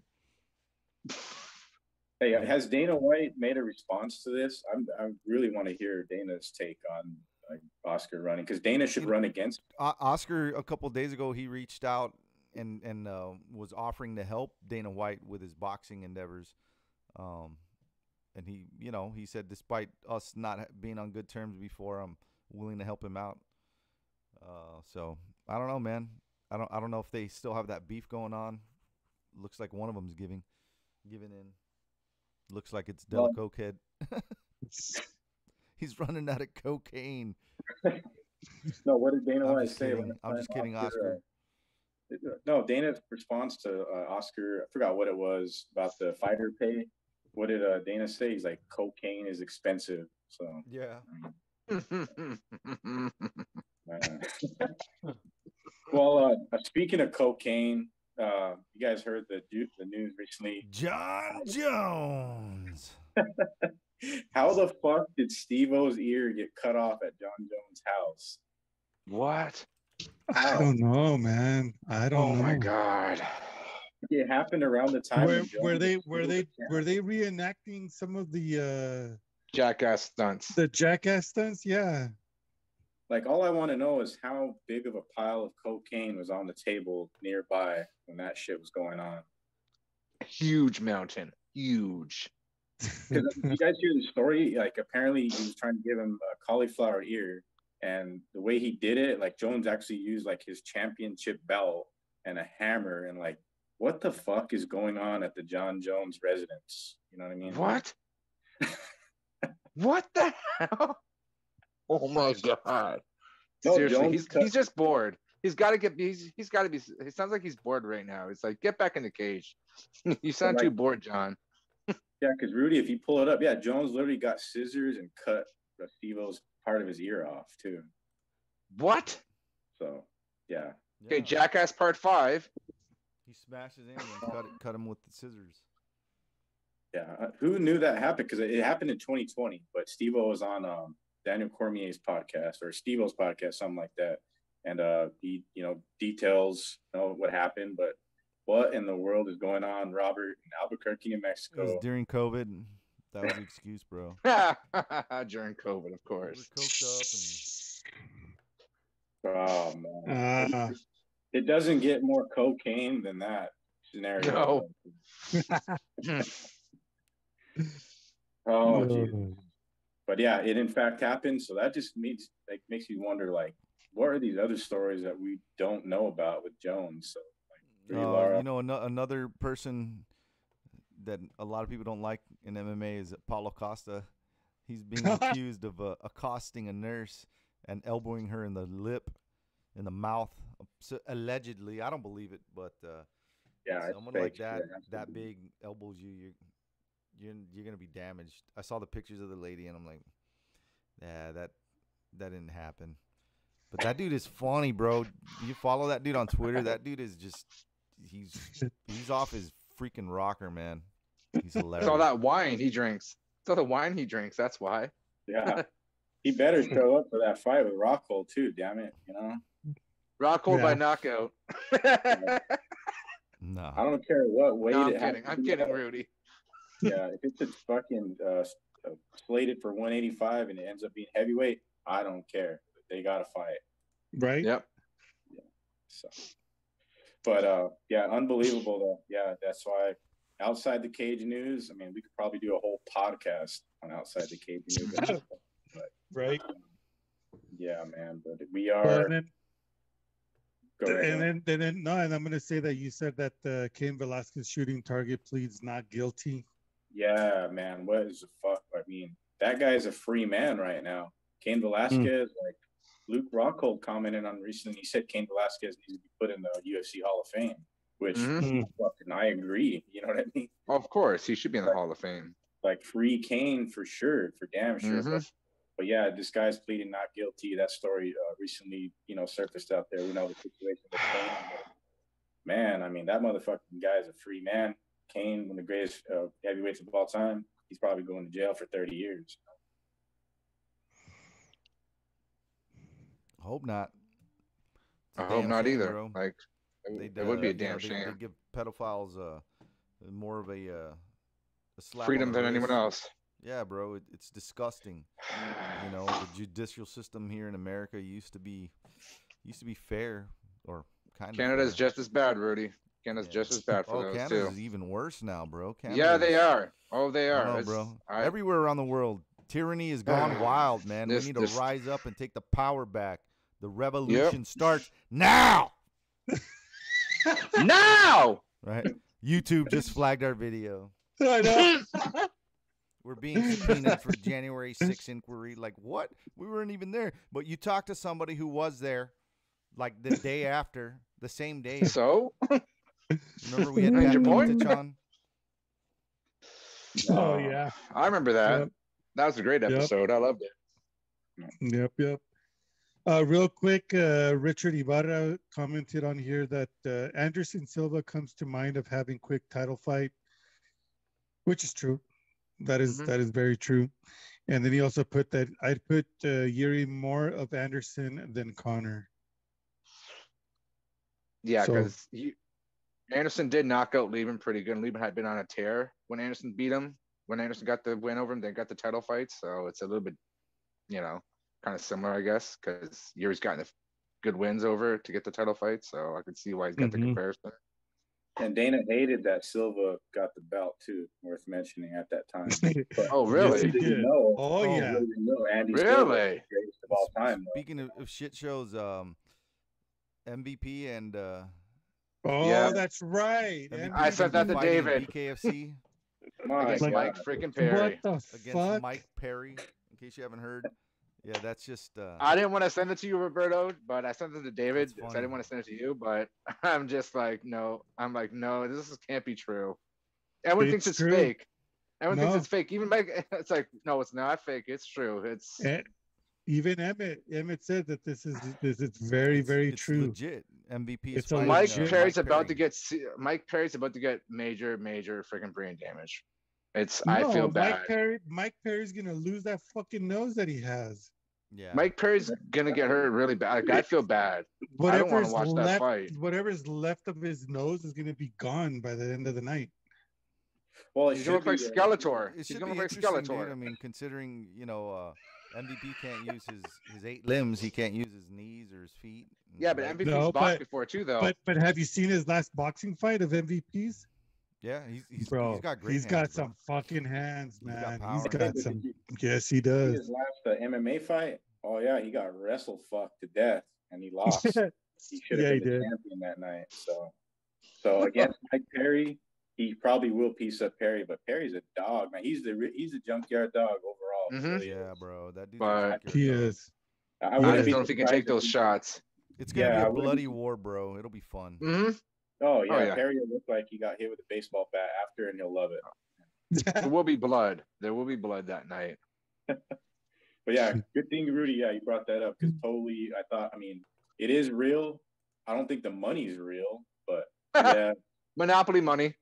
Hey, has Dana White made a response to this? I'm, I really want to hear Dana's take on like, Oscar running because Dana should You know- run against. O- Oscar a couple days ago he reached out and and uh, was offering to help Dana White with his boxing endeavors. Um, and he, you know, he said despite us not being on good terms before, I'm willing to help him out. Uh, so I don't know, man. I don't I don't know if they still have that beef going on. Looks like one of them's giving giving in. Looks like it's Della Cokehead. He's running out of cocaine. No, what did Dana White say? kidding. I'm just kidding, Oscar. uh, no, Dana's response to uh, Oscar, I forgot what it was about the fighter pay. What did uh, Dana say? He's like, cocaine is expensive. So, Yeah. uh, well, uh, speaking of cocaine, uh, you guys heard the the news recently. Jon Jones. How the fuck did Steve-O's ear get cut off at Jon Jones' house? what? I don't know, man. I don't Oh know. my god. It happened around the time. Were, when Jones were they were they the were they reenacting some of the uh Jackass stunts. the jackass stunts? Yeah. Like all I want to know is how big of a pile of cocaine was on the table nearby when that shit was going on. Huge mountain. Huge. 'Cause you guys hear the story? Like apparently he was trying to give him a cauliflower ear, and the way he did it, like Jones actually used like his championship belt and a hammer, and like what the fuck is going on at the Jon Jones residence? You know what I mean? What? what the hell? Oh my god. No, Seriously, Jones he's cut- he's just bored. He's got to get. He's he's got to be. It sounds like he's bored right now. It's like get back in the cage. you sound too bored, Jon. Yeah, because Rudy, if you pull it up, yeah, Jones literally got scissors and cut Steve-O's part of his ear off too. What? So yeah, Okay, Yeah. Jackass Part Five. He smashes in and cut it, cut him with the scissors. Yeah, uh, who knew that happened? Because it happened in 2020. But Steve was on um, Daniel Cormier's podcast or Steve-O's podcast, something like that, and uh, he you know details you know what happened. But what in the world is going on, Robert, in Albuquerque, New It was Mexico? during COVID. and That was the excuse, bro. During COVID, of We course. were coked up and Oh man, Ah. it doesn't get more cocaine than that scenario. No. Oh, geez. but yeah, it in fact happened. So that just makes like makes you wonder, like, what are these other stories that we don't know about with Jones? So, like, Brie Uh, you know, ano- another person that a lot of people don't like in MMA is Paulo Costa. He's being accused of uh, accosting a nurse and elbowing her in the lip, in the mouth, so, allegedly. I don't believe it, but uh, yeah, someone like that, that big, elbows you, you're you're you're gonna be damaged. I saw the pictures of the lady, and I'm like, yeah, that that didn't happen. But that dude is funny, bro. You follow that dude on Twitter? That dude is just he's he's off his freaking rocker, man. He's It's hilarious. all that wine he drinks. It's all the wine he drinks. That's why. Yeah, he better show up for that fight with Rockhold too. Damn it, you know. Rockhold by knockout. no, I don't care what weight no, I'm it kidding. to I'm kidding, at. Rudy. Yeah, if it's a fucking uh, s- uh, slated for 185 and it ends up being heavyweight, I don't care. They gotta fight. Right? Yep. Yeah. So, but uh, yeah, unbelievable though. Yeah, that's why outside the cage news. I mean, we could probably do a whole podcast on outside the cage news. Right. yeah, man. But we Well, are. and then, Go ahead, and man. then, and then, no, and I'm gonna say that you said that uh, Cain Velasquez shooting target pleads not guilty. Yeah, man. What is the fuck? I mean, that guy's a free man right now. Cain Velasquez, like Luke Rockhold commented on recently. He said Cain Velasquez needs to be put in the UFC Hall of Fame, which Mhm. fucking I agree. You know what I mean? Of course, he should be in the Hall of Fame. Like free Cain for sure, for damn sure. Mhm. But, but yeah, this guy's pleading not guilty. That story uh, recently, you know, surfaced out there. We know the situation with Cain. man, I mean, that motherfucking guy is a free man. Cain, one of the greatest uh, heavyweights of all time. He's probably going to jail for 30 years. Hope not. I hope not shame, either. bro. Like They, it would be a know, damn they- shame. They give pedophiles uh, more of a, uh, a slap freedom than anyone else. Yeah, bro, it, it's disgusting. You know, the judicial system here in America used to be used to be fair or kind of. Canada's just as bad, Rudy. Canada's Yeah. just as bad for oh, those Canada's too. is even worse now, bro. Yeah, they are. Oh, they are. bro. I- Everywhere around the world, tyranny has gone wild, man. This- we need to this- rise up and take the power back. The revolution starts now. now. Right? YouTube just flagged our video. I know. We're being subpoenaed for January 6th inquiry. Like, what? We weren't even there. But you talked to somebody who was there, like the day after, the same day. So Remember we had Made Pat your point. Miletich on? oh yeah. I remember that. Yep. That was a great Yep. episode. I loved it. Yep, yep. Uh, real quick, uh, Richard Ibarra commented on here that uh, Anderson Silva comes to mind of having quick title fight, which is true. That is- Mhm. that is very true. And then he also put that I'd put uh, Yuri more of Anderson than Conor. Yeah, So- because Anderson did knock out Leben pretty good. and Leben had been on a tear when Anderson beat him. When Anderson got the win over him, they got the title fight. So it's a little bit, you know, kind of similar, I guess, because Yuri's gotten the good wins over to get the title fight. So I could see why he's got the Mhm. comparison. And Dana hated that Silva got the belt too. Worth mentioning at that time. But Oh, Yes, really? he did did. know, Oh, Oh, yeah. little know, Andy Really? greatest of all time. Speaking of, of shit shows, um, MVP and uh, Oh, Yeah. that's right. MVP I said that to David. BKFC My Against Like- Mike God. freaking Perry. What the against fuck? Mike Perry. In case you haven't heard, yeah, that's just. Uh, I didn't want to send it to you, Roberto, but I sent it to David. That's 'cause I didn't want to send it to you, but I'm just like, no. I'm like, no, this is- can't be true. Everyone thinks It's it's true. fake. Everyone No. thinks it's fake. Even Mike, it's like, no, it's not fake. It's true. It's Eh, even Emmett, Emmett said that this is this is very it's- very it's true. Legit MVP. is It's a Mike uh, legit- Perry's Mike about to get Mike Perry's about to get major, major freaking brain damage. It's I feel bad. Mike Perry, Mike Perry's gonna lose that fucking nose that he has. Yeah. Mike Perry's gonna get hurt really bad. Like, I feel bad. I don't wanna Whatever's watch that left, fight. whatever's left of his nose is gonna be gone by the end of the night. Well, it He's gonna look like be, Skeletor. It He's should gonna be look like interesting, dude. Skeletor. I mean, considering you know uh, MVP can't use his his eight limbs, he can't use his knees or his feet. Yeah, but. MVP's No, boxed but- before too, though. But but have you seen his last boxing fight of MVPs? Yeah, he's he's, Bro, he's got great. he's got hands, bro. some fucking hands, man. He's got man. power. He's Yeah, got some. Yes, he does. his last uh, MMA fight. Oh yeah, he got wrestle fucked to death and he lost. he should have Yeah, been the champion that night. So, so against Mike Perry, he probably will piece up Perry, but Perry's a dog, man. He's the he's a junkyard dog overall. Mhm. So, Yeah, bro, that dude's a But- he dog. is. I, I just don't know if he can take those shots. It's gonna Yeah, be a bloody war, bro. It'll be fun. hmm Oh, oh yeah, yeah. Perry will look like he got hit with a baseball bat after, and he'll love it. There will be blood. There will be blood that night. But yeah, good thing, Rudy. Yeah, you brought that up because totally, I thought. I mean, it is real. I don't think the money's real, but yeah, Monopoly money.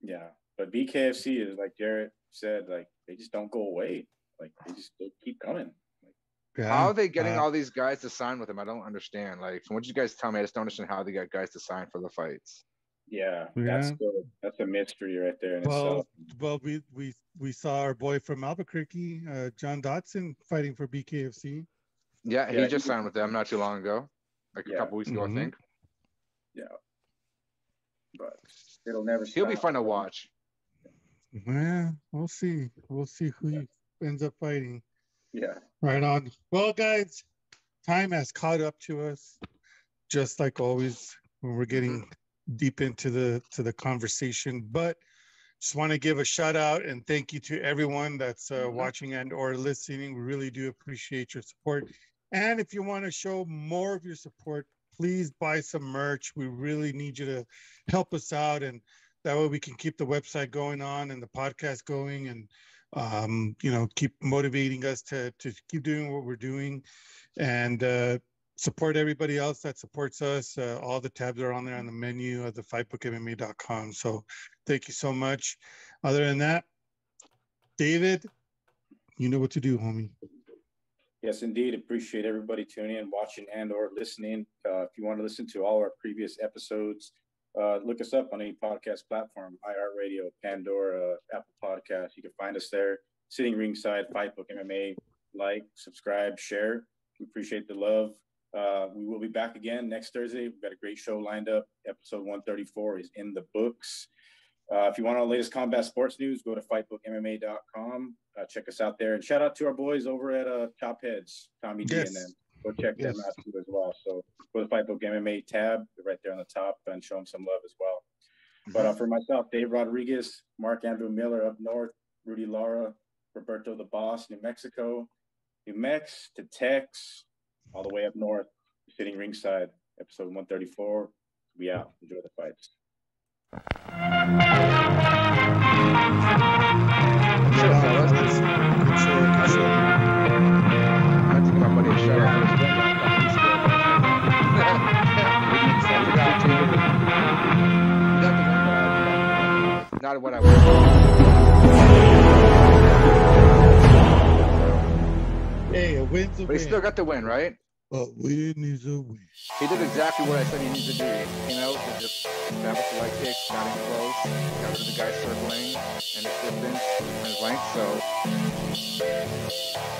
yeah. But BKFC is like Jarrett said, like they just don't go away. Like they just they keep coming. Yeah, How are they getting uh, all these guys to sign with him? I don't understand. Like, from what you guys tell me, I just don't understand how they got guys to sign for the fights. Yeah, Yeah. that's the, that's a mystery right there in Well, itself. well, we we we saw our boy from Albuquerque, uh, John Dodson, fighting for BKFC. Yeah, he Yeah, just he- signed with them not too long ago, like a couple weeks ago, Mhm. I think. Yeah, but it'll never. He'll be fun to watch. Yeah, we'll see. We'll see who he ends up fighting. Yeah, Right on. Well, guys, time has caught up to us, just like always when we're getting deep into the to the conversation. But just want to give a shout out and thank you to everyone that's uh, Mhm. watching and or listening. We really do appreciate your support. And if you want to show more of your support, please buy some merch. We really need you to help us out, and that way we can keep the website going on and the podcast going, and um, you know, keep motivating us to to keep doing what we're doing, and uh, support everybody else that supports us. Uh, all the tabs are on there on the menu of the fightbookmma.com. So thank you so much. Other than that, David, you know what to do, homie. Yes, indeed. Appreciate everybody tuning in, watching, and or listening. Uh, if you want to listen to all our previous episodes, uh, look us up on any podcast platform, iHeartRadio, Pandora, Apple Podcasts. You can find us there. Sitting ringside, Fight Book MMA. Like, subscribe, share. We appreciate the love. Uh, we will be back again next Thursday. We've got a great show lined up. Episode 134 is in the books. Uh, if you want all the latest combat sports news, go to fightbookmma.com. Uh, check us out there. And shout out to our boys over at uh, Top Heads, Tommy D and them. Go check them out too as well. So go to the Fightbook MMA tab right there on the top and show them some love as well. But uh, for myself, Dave Rodriguez, Mark Andrew Miller up north, Rudy Lara, Roberto the Boss, New Mexico, New Mex to Tex, all the way up north, sitting ringside, episode 134. We out. Enjoy the fights. Not what I wanted. Hey, a win's a But he still got the win, right? A win is a win. He did exactly what I said he needed to do. You know, to just establish the leg kicks, got him close, got rid of the guy circling and his distance and his length. So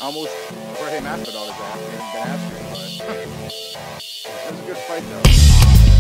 almost Jorge Masvidal his ass. He hasn't been asking, but it was a good fight though.